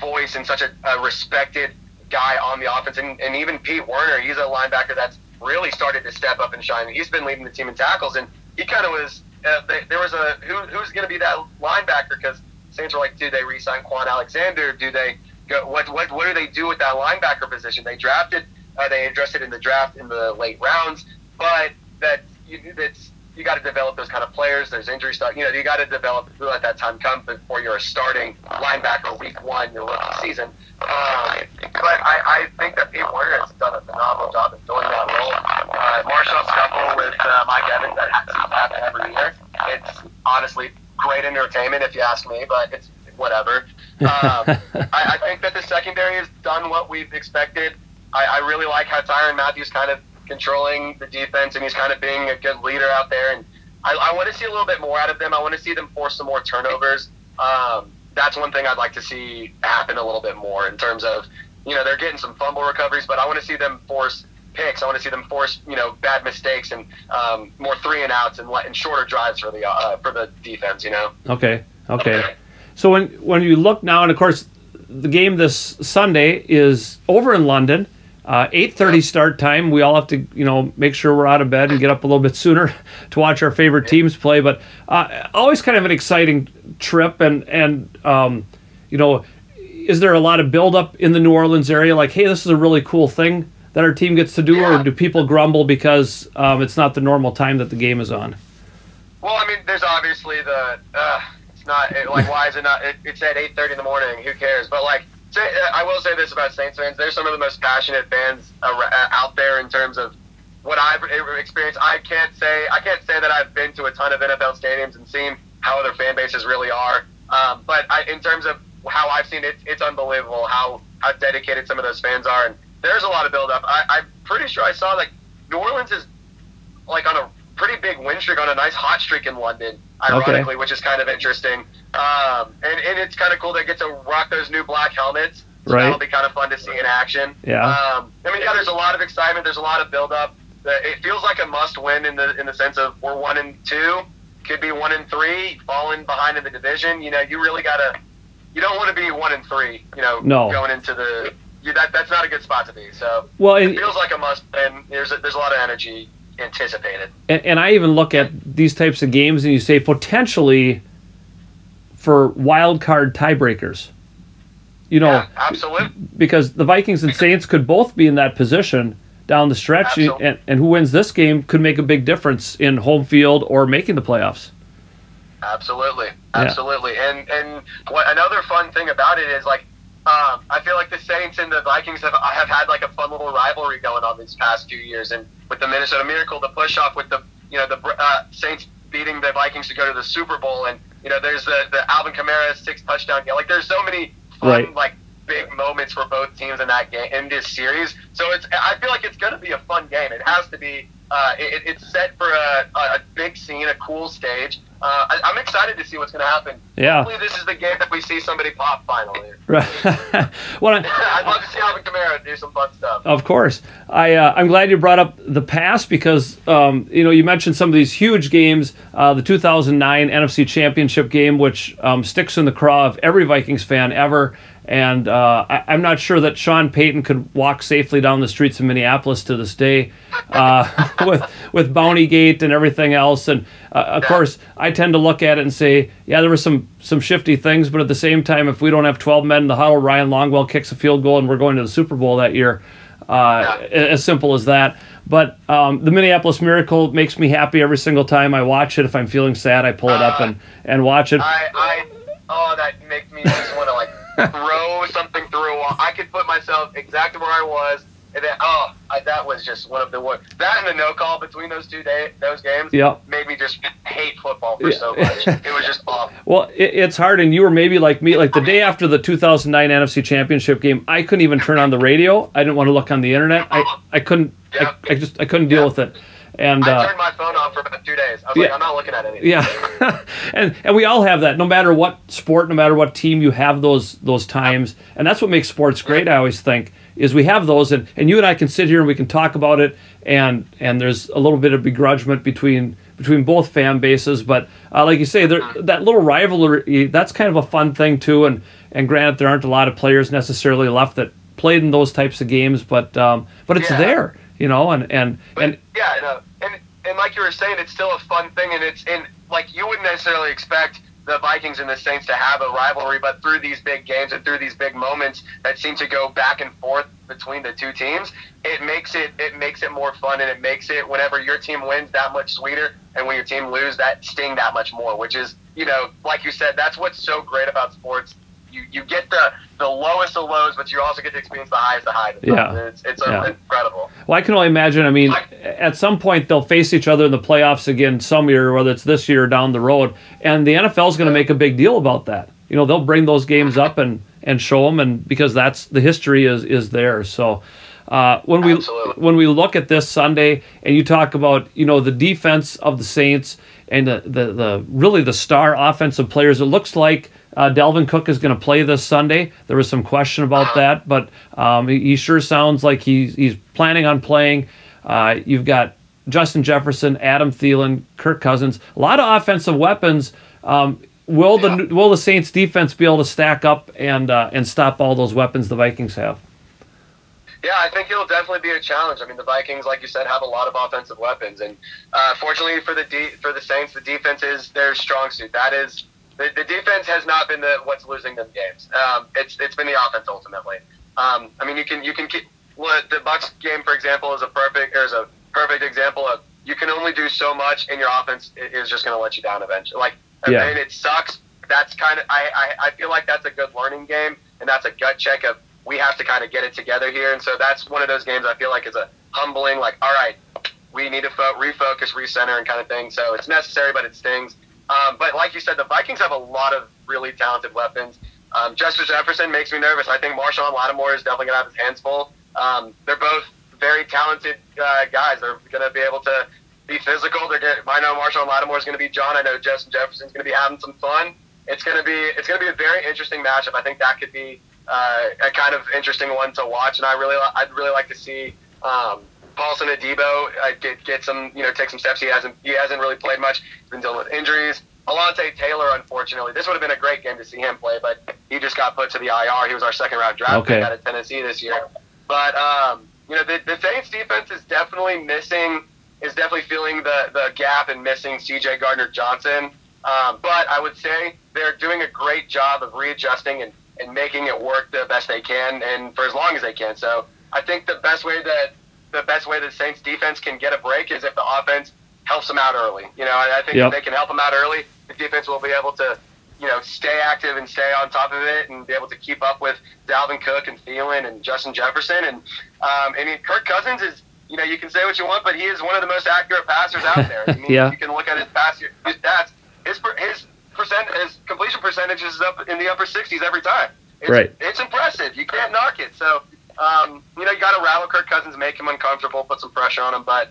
Speaker 3: voice and such a, a respected guy on the offense. And, and even Pete Werner, he's a linebacker that's really started to step up and shine. He's been leading the team in tackles, and he kind of was. Uh, there was a who, who's going to be that linebacker because Saints were like, do they re-sign Kwon Alexander? Do they go? What what what do they do with that linebacker position? They drafted, uh, they addressed it in the draft in the late rounds, but that you, that's you got to develop those kind of players. There's injury stuff. You know, you got to develop let that time come before you're a starting linebacker week one your rookie season. Um, but I, I think that Pete Werner has done a phenomenal job of doing that role. Uh, Marshon Scuffle with uh, Mike Evans that happens every year. It's honestly great entertainment if you ask me, but it's whatever. Um, [laughs] I, I think that the secondary has done what we've expected. I, I really like how Tyrann Mathieu kind of controlling the defense, and he's kind of being a good leader out there. And I, I want to see a little bit more out of them. I want to see them force some more turnovers. Um, that's one thing I'd like to see happen a little bit more in terms of, you know, they're getting some fumble recoveries, but I want to see them force picks. I want to see them force, you know, bad mistakes and um, more three and outs and, and shorter drives for the uh, for the defense. You know.
Speaker 1: Okay. Okay. So when when you look now, and of course, the game this Sunday is over in London. Uh, 8.30 start time. We all have to you know make sure we're out of bed and get up a little bit sooner [laughs] to watch our favorite teams play. But uh, always kind of an exciting trip and and um, you know is there a lot of buildup in the new orleans area? Like hey this is a really cool thing that our team gets to do yeah. or do people grumble because um, it's not the normal time that the game is on?
Speaker 3: Well i mean there's obviously the uh, it's not it, like why is it not it, it's at 8.30 in the morning. Who cares? But like I will say this about Saints fans: they're some of the most passionate fans out there in terms of what I've experienced. I can't say I can't say that I've been to a ton of NFL stadiums and seen how other fan bases really are. Um, but I, in terms of how I've seen it, it's unbelievable how how dedicated some of those fans are, and there's a lot of build up. I, I'm pretty sure I saw like New Orleans is like on a pretty big win streak on a nice hot streak in London, ironically, okay. which is kind of interesting. Um, and, and it's kind of cool they get to rock those new black helmets. So right. That'll be kind of fun to see in action.
Speaker 1: Yeah.
Speaker 3: Um, I mean, yeah, there's a lot of excitement. There's a lot of build up. It feels like a must win in the in the sense of we're one and two, could be one and three, falling behind in the division. You know, you really gotta. You don't want to be one and three. You know,
Speaker 1: no.
Speaker 3: going into the you, that that's not a good spot to be. So
Speaker 1: well,
Speaker 3: it feels like a must, and there's a, there's a lot of energy anticipated.
Speaker 1: And, and, I even look at these types of games and you say potentially for wild card tiebreakers. You know,
Speaker 3: yeah, absolutely.
Speaker 1: Because the Vikings and Saints could both be in that position down the stretch, and, and who wins this game could make a big difference in home field or making the playoffs.
Speaker 3: Absolutely, absolutely. Yeah. And and what another fun thing about it is like um, I feel like the Saints and the Vikings have have had like a fun little rivalry going on these past few years, and with the Minnesota Miracle, the push off with the you know the uh, Saints beating the Vikings to go to the Super Bowl, and you know there's the the Alvin Kamara six touchdown game. Like there's so many fun right. like big moments for both teams in that game in this series. So it's I feel like it's going to be a fun game. It has to be. Uh, it, it's set for a, a big scene, a cool stage, uh, I, am excited to see what's going to happen.
Speaker 1: Yeah.
Speaker 3: Hopefully, this is the game that we see somebody pop finally. [laughs]
Speaker 1: Right. [laughs]
Speaker 3: well, I, [laughs] would love to see Alvin Kamara do some fun stuff.
Speaker 1: Of course. I uh, I'm glad you brought up the past because um, you know you mentioned some of these huge games. Uh, the 2009 NFC Championship game, which um, sticks in the craw of every Vikings fan ever. And uh, I, am not sure that Sean Payton could walk safely down the streets of Minneapolis to this day, uh, [laughs] with with Bounty Gate and everything else. And uh, of course, I tend to look at it and say, yeah, there were some some shifty things, but at the same time, if we don't have 12 men in the huddle, Ryan Longwell kicks a field goal, and we're going to the Super Bowl that year. Uh, as simple as that. But um, the Minneapolis Miracle makes me happy every single time I watch it. If I'm feeling sad, I pull it up and, and watch it.
Speaker 3: I, I oh, that makes me just want to like throw something through a wall. I could put myself exactly where I was, and then oh, I, that was just one of the worst. That and the no call between those two day those games
Speaker 1: yep.
Speaker 3: made me just hate football for so much. it was just awful. [laughs]
Speaker 1: Well, it, it's hard, and you were maybe like me. Like the day after the 2009 NFC Championship game, I couldn't even turn on the radio. I didn't want to look on the internet. I, I couldn't. I, I just I couldn't deal with it. And
Speaker 3: I
Speaker 1: uh,
Speaker 3: turned my phone off for about two days. I was
Speaker 1: Yeah.
Speaker 3: like, I'm not looking at anything.
Speaker 1: yeah, [laughs] and and we all have that. No matter what sport, no matter what team, you have those those times, and that's what makes sports great. I always think is we have those, and and you and I can sit here and we can talk about it, and and there's a little bit of begrudgment between between both fan bases, but uh, like you say, there, that little rivalry that's kind of a fun thing too. And and granted, there aren't a lot of players necessarily left that played in those types of games, but um, but it's
Speaker 3: Yeah.
Speaker 1: there, you know, and and and
Speaker 3: yeah, no, and and like you were saying, it's still a fun thing, and it's in like you wouldn't necessarily expect the Vikings and the Saints to have a rivalry, but through these big games and through these big moments that seem to go back and forth between the two teams, it makes it it makes it more fun, and it makes it whenever your team wins that much sweeter, and when your team lose that sting that much more, which is you know like you said, that's what's so great about sports. You, you get the, the lowest of lows, but you also get to experience the highest of highs.
Speaker 1: Yeah.
Speaker 3: it's, it's
Speaker 1: Yeah.
Speaker 3: incredible.
Speaker 1: Well, I can only imagine. I mean, at some point they'll face each other in the playoffs again some year, whether it's this year or down the road, and the NFL is going to make a big deal about that. You know, they'll bring those games up and and show them, and because that's the history is is there. So. Uh, when we
Speaker 3: Absolutely.
Speaker 1: when we look at this Sunday and you talk about you know the defense of the Saints and the the, the really the star offensive players, it looks like uh, Dalvin Cook is going to play this Sunday. There was some question about that, but um, he, he sure sounds like he's he's planning on playing. Uh, you've got Justin Jefferson, Adam Thielen, Kirk Cousins, a lot of offensive weapons. Um, will the will the Saints defense be able to stack up and uh, and stop all those weapons the Vikings have?
Speaker 3: Yeah, I think it'll definitely be a challenge. I mean, the Vikings, like you said, have a lot of offensive weapons, and uh, fortunately for the de- for the Saints, the defense is their strong suit. That is, the, the defense has not been the what's losing them games. Um, it's it's been the offense ultimately. Um, I mean, you can you can keep well, the Bucks game, for example, is a perfect is a perfect example of you can only do so much, and your offense is just going to let you down eventually. Like,
Speaker 1: Yeah.
Speaker 3: and it sucks. That's kind of I, I I feel like that's a good learning game, and that's a gut check of we have to kind of get it together here. And so that's one of those games I feel like is a humbling, like, all right, we need to fo- refocus, recenter, and kind of thing. So it's necessary, but it stings. Um, but like you said, the Vikings have a lot of really talented weapons. Um, Justin Jefferson makes me nervous. I think Marshon Lattimore is definitely going to have his hands full. Um, they're both very talented uh, guys. They're going to be able to be physical. They're going I know Marshon Lattimore is going to be John. I know Justin Jefferson's going to be having some fun. It's going to be it's going to be a very interesting matchup. I think that could be uh, a kind of interesting one to watch, and I really I'd really like to see um, Paulson Adebo uh, get get some you know take some steps. He hasn't he hasn't really played much. He's been dealing with injuries. Alontae Taylor, unfortunately, this would have been a great game to see him play, but he just got put to the IR. He was our second round draft
Speaker 1: Okay.
Speaker 3: pick out of Tennessee this year. But um, you know the, the Saints defense is definitely missing is definitely feeling the the gap and missing C.J. Gardner Johnson. Um, but I would say they're doing a great job of readjusting and, and making it work the best they can and for as long as they can. So I think the best way that the best way the Saints defense can get a break is if the offense helps them out early. You know, I I think
Speaker 1: Yep.
Speaker 3: if they can help them out early, the defense will be able to, you know, stay active and stay on top of it and be able to keep up with Dalvin Cook and Thielen and Justin Jefferson and um, and Kirk Cousins is. You know, you can say what you want, but he is one of the most accurate passers out there. [laughs] I mean,
Speaker 1: Yeah.
Speaker 3: you can look at his pass, his stats. His his percent his completion percentage is up in the upper 60s every time. It's,
Speaker 1: Right.
Speaker 3: It's impressive. You can't knock it. So, um, you know, you got to rattle Kirk Cousins, make him uncomfortable, put some pressure on him. But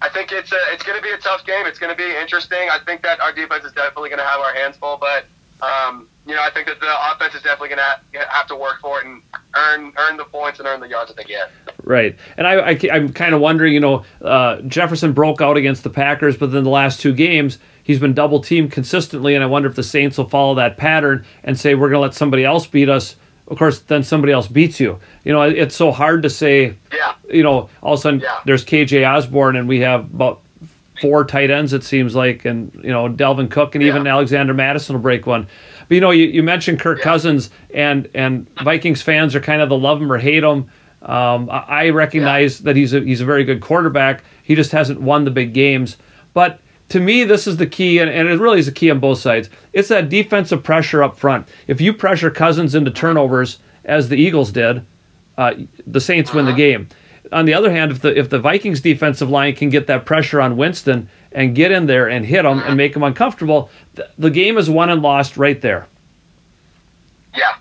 Speaker 3: I think it's a, it's going to be a tough game. It's going to be interesting. I think that our defense is definitely going to have our hands full, but um, you know, I think that the offense is definitely going to have to work for it and earn earn the points and earn the yards that they get.
Speaker 1: Right, and I, I am kind of wondering, you know, uh, Jefferson broke out against the Packers, but then the last two games he's been double teamed consistently, and I wonder if the Saints will follow that pattern and say we're going to let somebody else beat us. Of course, then somebody else beats you. You know, it's so hard to say.
Speaker 3: Yeah.
Speaker 1: You know, all of a sudden
Speaker 3: Yeah.
Speaker 1: there's KJ Osborn, and we have about four tight ends. It seems like, and you know, Dalvin Cook and even Alexander Mattison will break one. But you know, you, you mentioned Kirk
Speaker 3: Yeah.
Speaker 1: Cousins, and and Vikings fans are kind of the love him or hate him. Um, I I recognize that he's a he's a very good quarterback. He just hasn't won the big games. But to me, this is the key, and, and it really is a key on both sides. It's that defensive pressure up front. If you pressure Cousins into turnovers, as the Eagles did, uh, the Saints win the game. On the other hand, if the if the Vikings defensive line can get that pressure on Winston and get in there and hit him and make him uncomfortable, th- the game is won and lost right there.
Speaker 3: Yeah.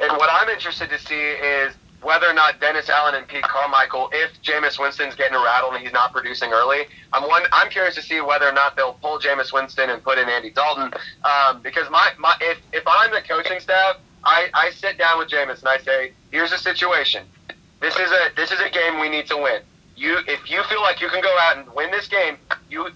Speaker 3: And what I'm interested to see is whether or not Dennis Allen and Pete Carmichael, if Jameis Winston's getting rattled and he's not producing early, I'm one. I'm curious to see whether or not they'll pull Jameis Winston and put in Andy Dalton. Um, because my, my if if I'm the coaching staff, I, I sit down with Jameis and I say, here's a situation. This is a this is a game we need to win. You if you feel like you can go out and win this game, you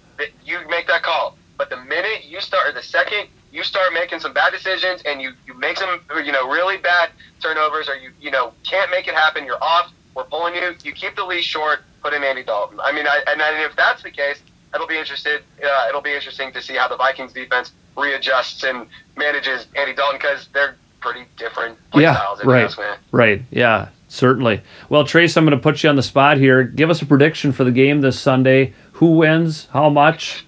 Speaker 3: you make that call. But the minute you start, or the second you start making some bad decisions and you, you make some you know really bad turnovers or you you know can't make it happen, you're off. We're pulling you. You keep the leash short. Put in Andy Dalton. I mean, I, and if that's the case, it'll be interested. Uh, it'll be interesting to see how the Vikings defense readjusts and manages Andy Dalton because they're pretty different play
Speaker 1: yeah,
Speaker 3: styles.
Speaker 1: Right. Right. Yeah. Certainly. Well, Trace, I'm going to put you on the spot here. Give us a prediction for the game this Sunday. Who wins? How much?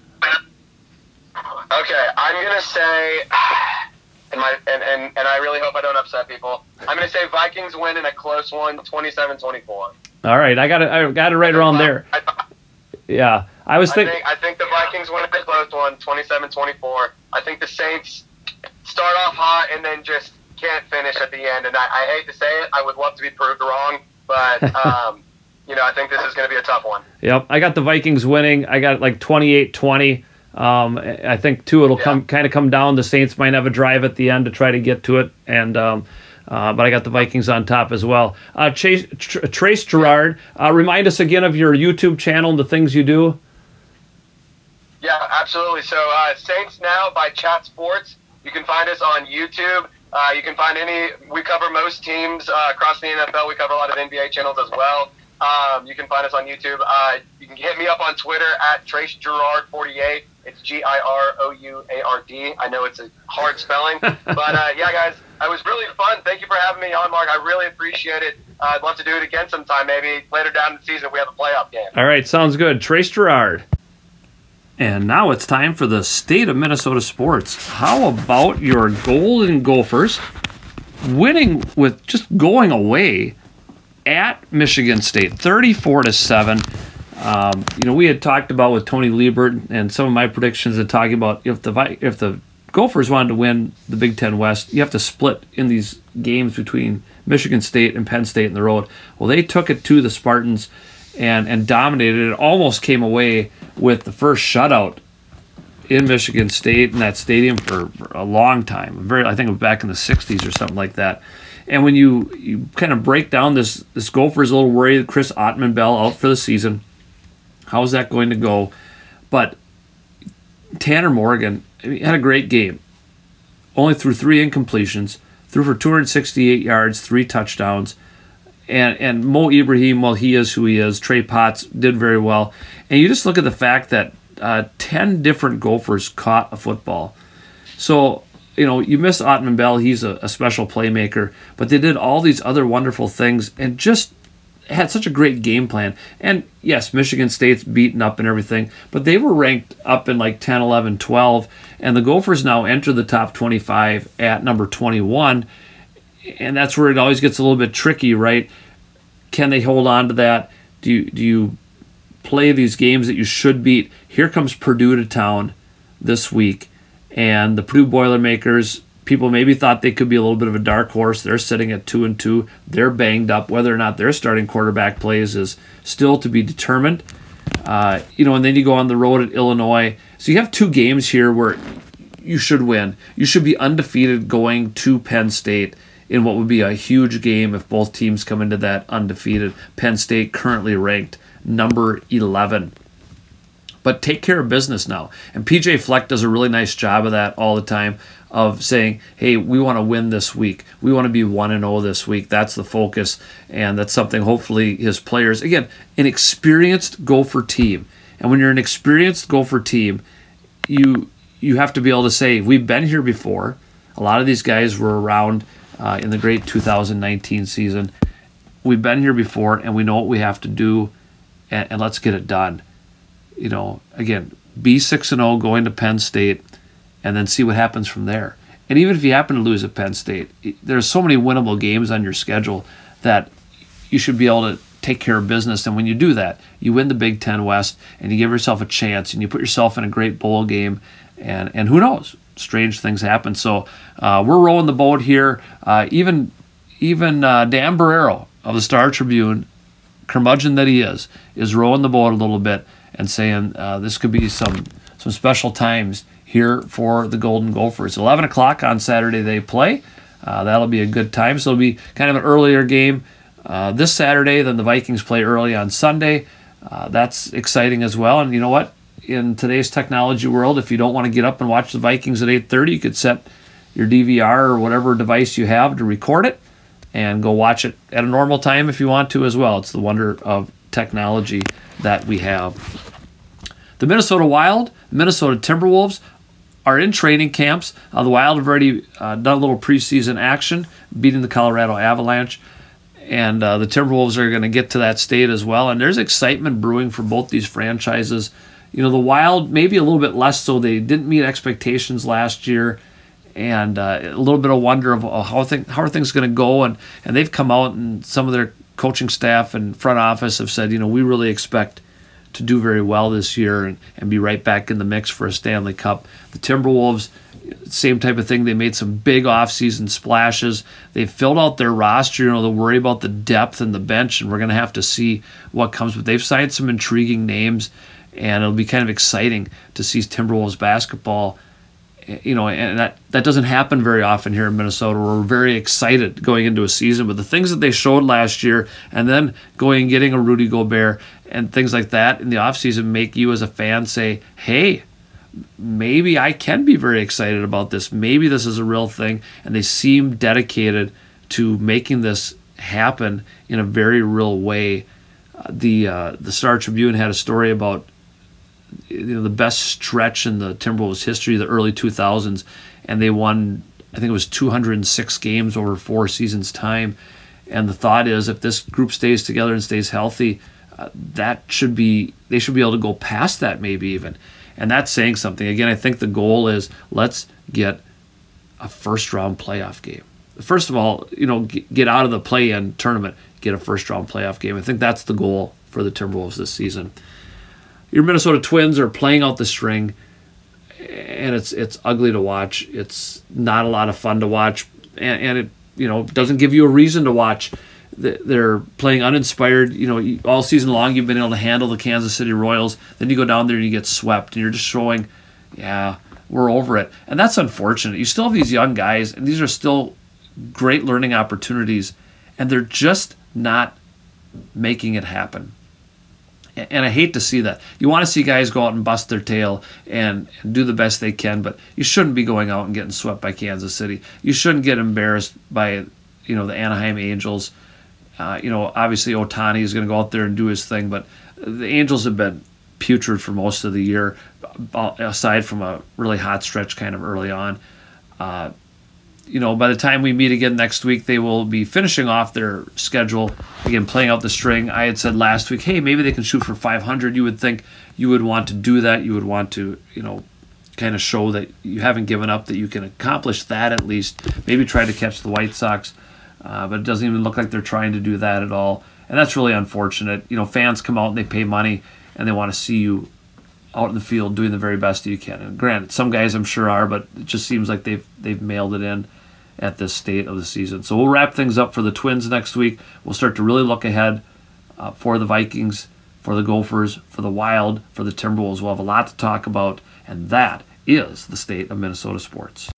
Speaker 3: Okay, I'm gonna say, [sighs] and my and, and, and I really hope I don't upset people. I'm gonna say Vikings win in a close one, 27-24. All
Speaker 1: right, I got it. I got it right around there. Yeah, I was thinking.
Speaker 3: I think the Vikings win in a close one, 27-24. I think the Saints start off hot and then just can't finish at the end. And I, I hate to say it, I would love to be proved wrong, but. [laughs] Um, you know, I think this is going to be a tough one.
Speaker 1: Yep, I got the Vikings winning. I got like 28-20. Um, I think too it'll yeah. come kind of come down. The Saints might have a drive at the end to try to get to it, and um, uh, but I got the Vikings on top as well. Uh, Chase, Tr- Trace Girouard, uh, remind us again of your YouTube channel and the things you do.
Speaker 3: Yeah, absolutely. So uh, Saints Now by Chat Sports. You can find us on YouTube. Uh, you can find any. We cover most teams uh, across the NFL. We cover a lot of NBA channels as well. Um, you can find us on YouTube. you can hit me up on Twitter at Trace Girouard 48 it's G I R O U A R D. I know it's a hard spelling, [laughs] but uh, yeah, guys, it was really fun. Thank you for having me on, Mark. I really appreciate it. Uh, I'd love to do it again sometime, maybe later down in the season if we have a playoff game.
Speaker 1: All right, sounds good. Trace Girouard. And now it's time for the state of Minnesota sports. How about your Golden Gophers winning with just going away at Michigan State, 34 to 7? Um, you know, we had talked about with Tony Liebert and some of my predictions and talking about if the if the Gophers wanted to win the Big Ten West, you have to split in these games between Michigan State and Penn State in the road. Well, they took it to the Spartans and and dominated. It almost came away with the first shutout in Michigan State in that stadium for, for a long time. Very, I think it was back in the '60s or something like that. And when you you kind of break down this this Gophers a little worried, Chris Autman-Bell out for the season How's that going to go? But Tanner Morgan had a great game. Only threw three incompletions, threw for 268 yards, three touchdowns. And, and Mo Ibrahim, well, he is who he is. Trey Potts did very well. And you just look at the fact that uh, 10 different Gophers caught a football. So, you know, you miss Autman-Bell. He's a, a special playmaker. But they did all these other wonderful things and just had such a great game plan. And yes, Michigan State's beaten up and everything, but they were ranked up in like 10, 11, 12. And the Gophers now enter the top 25 at number 21. And that's where it always gets a little bit tricky, right? Can they hold on to that? Do you, do you play these games that you should beat? Here comes Purdue to town this week. And the Purdue Boilermakers people maybe thought they could be a little bit of a dark horse. They're sitting at two and two. They're banged up. Whether or not their starting quarterback plays is still to be determined. Uh, you know, and then you go on the road at Illinois. So you have two games here where you should win. You should be undefeated going to Penn State in what would be a huge game if both teams come into that undefeated. Penn State currently ranked number 11 but take care of business now. And PJ Fleck does a really nice job of that all the time of saying, hey, we want to win this week. We want to be 1 and 0 this week. That's the focus. And that's something hopefully his players, again, an experienced Gopher team. And when you're an experienced Gopher team, you you have to be able to say, we've been here before. A lot of these guys were around uh, in the great 2019 season. We've been here before, and we know what we have to do, and, and let's get it done. You know, again, be 6 and 0 going to Penn State and then see what happens from there. And even if you happen to lose at Penn State, there's so many winnable games on your schedule that you should be able to take care of business. And when you do that, you win the Big Ten West and you give yourself a chance and you put yourself in a great bowl game. And, and who knows? Strange things happen. So uh, we're rowing the boat here. Uh, even even uh, Dan Barreiro of the Star Tribune, curmudgeon that he is, is rowing the boat a little bit and saying uh, this could be some some special times here for the Golden Gophers. 11 o'clock on Saturday they play. Uh, that'll be a good time. So it'll be kind of an earlier game uh, this Saturday. than the Vikings play early on Sunday. Uh, that's exciting as well. And you know what? In today's technology world, if you don't want to get up and watch the Vikings at 8:30, you could set your DVR or whatever device you have to record it and go watch it at a normal time if you want to as well. It's the wonder of technology that we have. The Minnesota Wild, Minnesota Timberwolves are in training camps. Uh, the Wild have already uh, done a little preseason action, beating the Colorado Avalanche. And uh, the Timberwolves are going to get to that state as well. And there's excitement brewing for both these franchises. You know, the Wild, maybe a little bit less so. They didn't meet expectations last year and uh, a little bit of wonder of how, think, how are things going to go. And, and they've come out and some of their coaching staff and front office have said, you know, we really expect to do very well this year and, and be right back in the mix for a Stanley Cup. The Timberwolves, same type of thing. They made some big offseason splashes. They filled out their roster. You know, they worry about the depth and the bench, and we're going to have to see what comes. But they've signed some intriguing names, and it'll be kind of exciting to see Timberwolves basketball you know, and that, that doesn't happen very often here in Minnesota. We're very excited going into a season, but the things that they showed last year and then going and getting a Rudy Gobert and things like that in the offseason make you as a fan say, hey, maybe I can be very excited about this. Maybe this is a real thing. And they seem dedicated to making this happen in a very real way. Uh, the uh, the Star Tribune had a story about you know the best stretch in the Timberwolves history, the early 2000s, and they won. I think it was 206 games over four seasons' time. And the thought is, if this group stays together and stays healthy, uh, that should be they should be able to go past that, maybe even. And that's saying something. Again, I think the goal is let's get a first round playoff game. First of all, you know, get out of the play in tournament, get a first round playoff game. I think that's the goal for the Timberwolves this season your Minnesota Twins are playing out the string, and it's it's ugly to watch. It's not a lot of fun to watch, and, and it you know doesn't give you a reason to watch. They're playing uninspired. You know, all season long you've been able to handle the Kansas City Royals. Then you go down there and you get swept, and you're just showing, yeah, we're over it. And that's unfortunate. You still have these young guys, and these are still great learning opportunities, and they're just not making it happen and I hate to see that. You want to see guys go out and bust their tail and, do the best they can, but you shouldn't be going out and getting swept by Kansas City. You shouldn't get embarrassed by, you know, the Anaheim Angels. Uh, you know, obviously Ohtani is going to go out there and do his thing, but the Angels have been putrid for most of the year, aside from a really hot stretch kind of early on. Uh, you know, by the time we meet again next week, they will be finishing off their schedule, again, playing out the string. I had said last week, hey, maybe they can shoot for 500. You would think you would want to do that. You would want to, you know, kind of show that you haven't given up, that you can accomplish that at least. Maybe try to catch the White Sox, uh, but it doesn't even look like they're trying to do that at all. And that's really unfortunate. You know, fans come out and they pay money and they want to see you out in the field doing the very best you can. And granted, some guys I'm sure are, but it just seems like they've they've mailed it in at this state of the season. So we'll wrap things up for the Twins next week. We'll start to really look ahead uh, for the Vikings, for the Gophers, for the Wild, for the Timberwolves. We'll have a lot to talk about, and that is the state of Minnesota sports.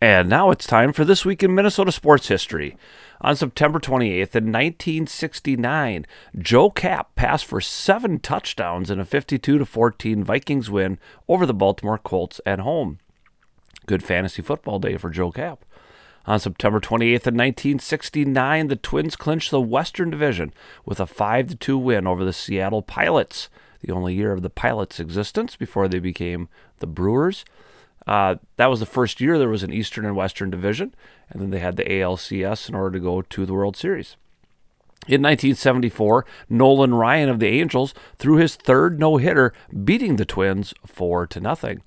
Speaker 4: And now it's time for This Week in Minnesota Sports History. On September 28th, in 1969, Joe Kapp passed for seven touchdowns in a 52 14 Vikings win over the Baltimore Colts at home. Good fantasy football day for Joe Kapp. On September 28th, of 1969, the Twins clinched the Western Division with a 5 2 win over the Seattle Pilots, the only year of the Pilots' existence before they became the Brewers. Uh, that was the first year there was an Eastern and Western Division, and then they had the ALCS in order to go to the World Series. In 1974, Nolan Ryan of the Angels threw his third no hitter, beating the Twins 4 to nothing.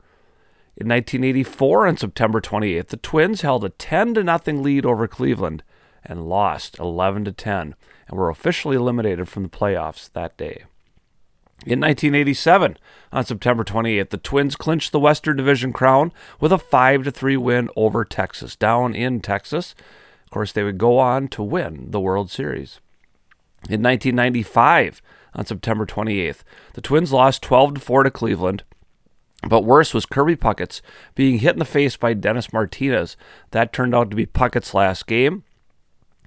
Speaker 4: In 1984, on September 28th, the Twins held a 10 to nothing lead over Cleveland and lost 11 to 10 and were officially eliminated from the playoffs that day. In 1987, on September 28th, the Twins clinched the Western Division crown with a 5 3 win over Texas, down in Texas.
Speaker 1: Of course, they would go on to win the World Series. In 1995, on September 28th, the Twins lost 12 to 4 to Cleveland. But worse was Kirby Puckett's being hit in the face by Dennis Martinez. That turned out to be Puckett's last game.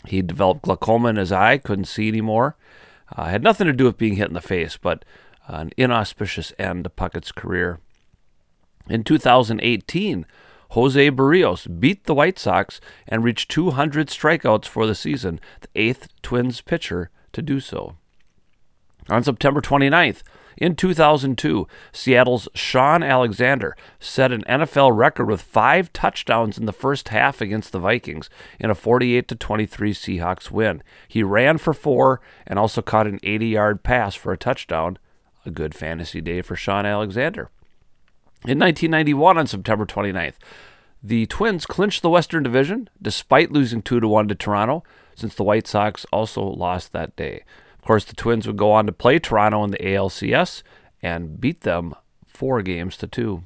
Speaker 1: He developed glaucoma in his eye, couldn't see anymore. Uh, had nothing to do with being hit in the face, but an inauspicious end to Puckett's career. In 2018, Jose Berrios beat the White Sox and reached 200 strikeouts for the season, the eighth Twins pitcher to do so. On September 29th, in 2002, Seattle's Shaun Alexander set an NFL record with five touchdowns in the first half against the Vikings in a 48 23 Seahawks win. He ran for four and also caught an 80 yard pass for a touchdown. A good fantasy day for Shaun Alexander. In 1991, on September 29th, the Twins clinched the Western Division despite losing 2 1 to Toronto, since the White Sox also lost that day. Of course, the Twins would go on to play Toronto in the ALCS and beat them four games to two.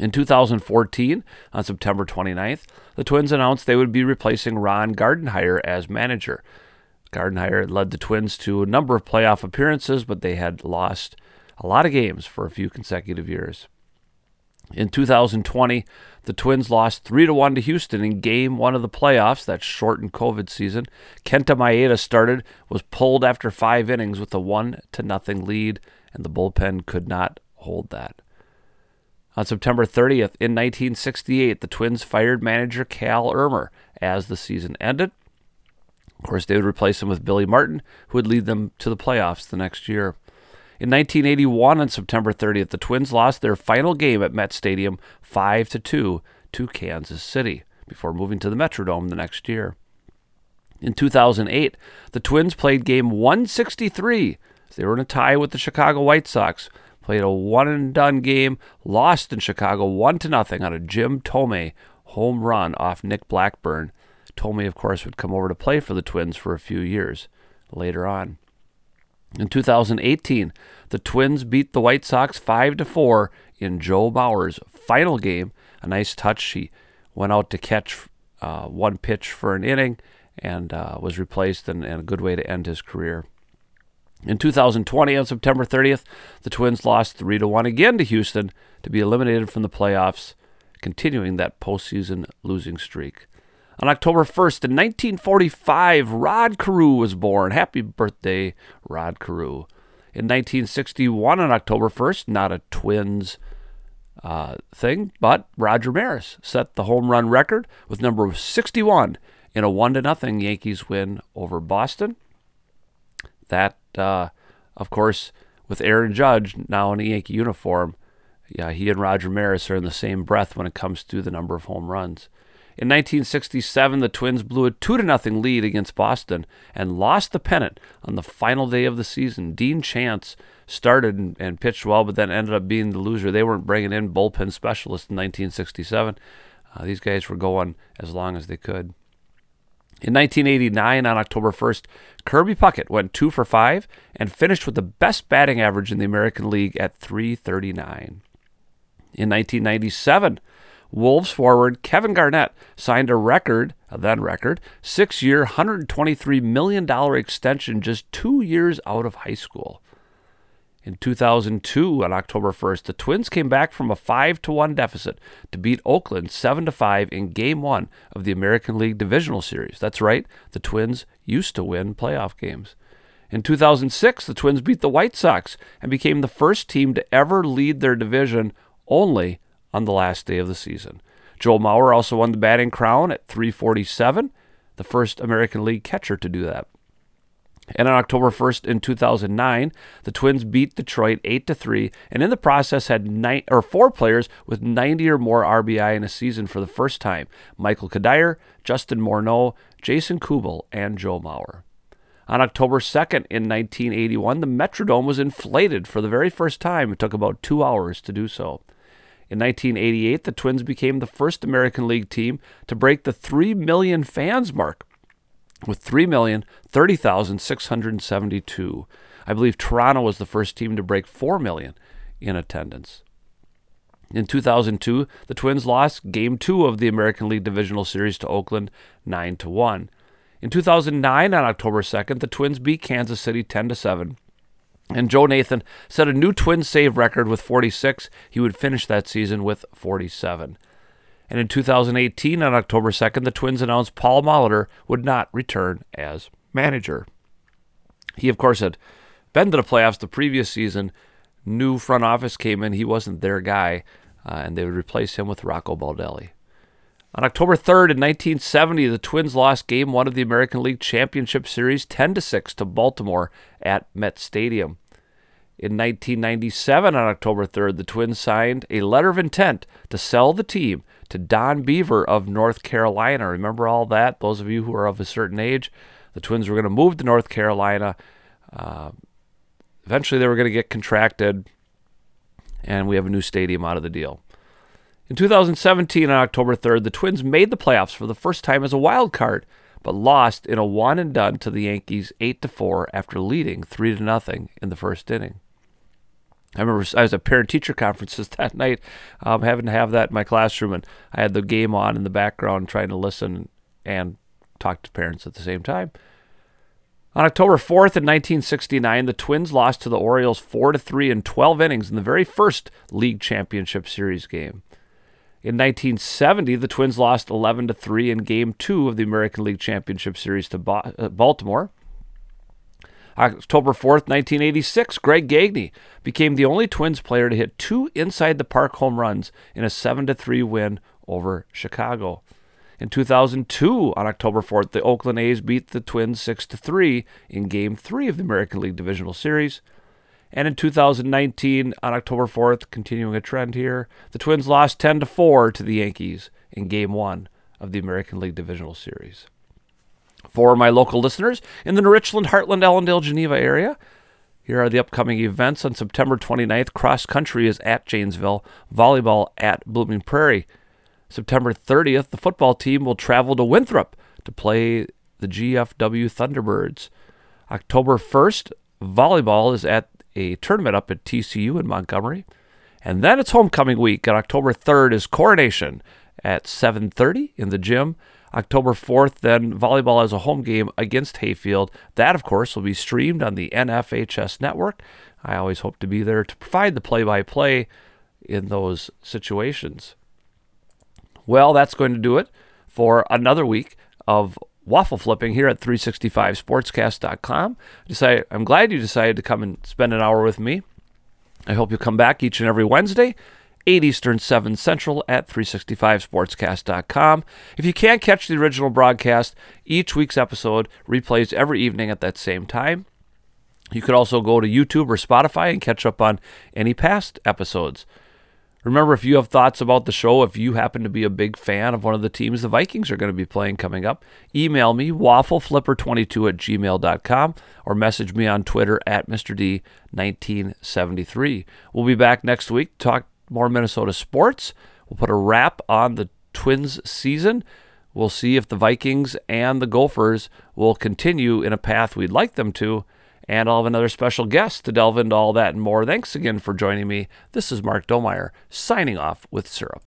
Speaker 1: In 2014, on September 29th, the Twins announced they would be replacing Ron Gardenhire as manager. Gardenhire led the Twins to a number of playoff appearances, but they had lost a lot of games for a few consecutive years. In 2020, the Twins lost 3 to 1 to Houston in game 1 of the playoffs, that shortened COVID season. Kenta Maeda started, was pulled after 5 innings with a 1 to nothing lead, and the bullpen could not hold that. On September 30th, in 1968, the Twins fired manager Cal Ermer as the season ended. Of course, they would replace him with Billy Martin, who would lead them to the playoffs the next year. In 1981, on September 30th, the Twins lost their final game at Met Stadium 5 to 2 to Kansas City before moving to the Metrodome the next year. In 2008, the Twins played game 163. They were in a tie with the Chicago White Sox. Played a one and done game, lost in Chicago 1 to nothing on a Jim Thome home run off Nick Blackburn. Thome, of course, would come over to play for the Twins for a few years later on. In 2018, the Twins beat the White Sox 5 to 4 in Joe Mauer's final game. A nice touch. He went out to catch uh, one pitch for an inning and uh, was replaced, and, and a good way to end his career. In 2020, on September 30th, the Twins lost 3 to 1 again to Houston to be eliminated from the playoffs, continuing that postseason losing streak. On October 1st, in 1945, Rod Carew was born. Happy birthday, Rod Carew. In 1961, on October 1st, not a Twins uh, thing, but Roger Maris set the home run record with number 61 in a 1 to nothing Yankees win over Boston. That, uh, of course, with Aaron Judge now in a Yankee uniform, yeah, he and Roger Maris are in the same breath when it comes to the number of home runs. In 1967, the Twins blew a 2 0 lead against Boston and lost the pennant on the final day of the season. Dean Chance started and, and, pitched well, but then ended up being the loser. They weren't bringing in bullpen specialists in 1967. Uh, these guys were going as long as they could. In 1989, on October 1st, Kirby Puckett went 2 for 5 and finished with the best batting average in the American League at 339. In 1997, Wolves forward Kevin Garnett signed a record, a then record, six year, $123 million extension just two years out of high school. In 2002, on October 1st, the Twins came back from a 5 to 1 deficit to beat Oakland 7 to 5 in Game 1 of the American League Divisional Series. That's right, the Twins used to win playoff games. In 2006, the Twins beat the White Sox and became the first team to ever lead their division only on the last day of the season. Joel Mauer also won the batting crown at 347, the first American League catcher to do that. And on October 1st in 2009, the Twins beat Detroit 8 to 3 and in the process had nine or four players with 90 or more RBI in a season for the first time. Michael Cuddyer, Justin Morneau, Jason Kubel, and Joe Mauer. On October 2nd in 1981, the Metrodome was inflated for the very first time. It took about 2 hours to do so. In 1988, the Twins became the first American League team to break the 3 million fans mark with 3,030,672. I believe Toronto was the first team to break 4 million in attendance. In 2002, the Twins lost Game 2 of the American League Divisional Series to Oakland 9 to 1. In 2009, on October 2nd, the Twins beat Kansas City 10 to 7. And Joe Nathan set a new twin save record with 46. He would finish that season with 47. And in 2018, on October 2nd, the Twins announced Paul Molitor would not return as manager. He, of course, had been to the playoffs the previous season. New front office came in. He wasn't their guy, uh, and they would replace him with Rocco Baldelli. On October 3rd, in 1970, the Twins lost Game 1 of the American League Championship Series 10 6 to Baltimore at Met Stadium. In 1997, on October 3rd, the Twins signed a letter of intent to sell the team to Don Beaver of North Carolina. Remember all that? Those of you who are of a certain age, the Twins were going to move to North Carolina. Uh, eventually, they were going to get contracted, and we have a new stadium out of the deal. In 2017, on October 3rd, the Twins made the playoffs for the first time as a wild card, but lost in a one and done to the Yankees 8 to 4 after leading 3 to nothing in the first inning. I remember I was at parent teacher conferences [laughs] that night, um, having to have that in my classroom, and I had the game on in the background, trying to listen and talk to parents at the same time. On October 4th in 1969, the Twins lost to the Orioles 4 to 3 in 12 innings in the very first League Championship Series game. In 1970, the Twins lost 11 to 3 in Game 2 of the American League Championship Series to uh, Baltimore. October 4th, 1986, Greg Gagne became the only Twins player to hit two inside the park home runs in a 7 3 win over Chicago. In 2002, on October 4th, the Oakland A's beat the Twins 6 3 in Game 3 of the American League Divisional Series. And in 2019, on October 4th, continuing a trend here, the Twins lost 10 4 to the Yankees in Game 1 of the American League Divisional Series. For my local listeners in the New Richland, Hartland, Ellendale, Geneva area, here are the upcoming events. On September 29th, cross country is at Janesville, volleyball at Blooming Prairie. September 30th, the football team will travel to Winthrop to play the GFW Thunderbirds. October 1st, volleyball is at a tournament up at TCU in Montgomery. And then it's homecoming week. On October 3rd is coronation at 7:30 in the gym. October 4th, then volleyball as a home game against Hayfield. That, of course, will be streamed on the NFHS network. I always hope to be there to provide the play by play in those situations. Well, that's going to do it for another week of waffle flipping here at 365sportscast.com. Decide, I'm glad you decided to come and spend an hour with me. I hope you'll come back each and every Wednesday, 8 Eastern, 7 Central at 365sportscast.com. If you can't catch the original broadcast, each week's episode replays every evening at that same time. You could also go to YouTube or Spotify and catch up on any past episodes. Remember, if you have thoughts about the show, if you happen to be a big fan of one of the teams the Vikings are going to be playing coming up, email me, waffleflipper22 at gmail.com, or message me on Twitter at Mr. D1973. We'll be back next week to talk more Minnesota sports. We'll put a wrap on the Twins season. We'll see if the Vikings and the Gophers will continue in a path we'd like them to. And I'll have another special guest to delve into all that and more. Thanks again for joining me. This is Mark Domeyer signing off with Syrup.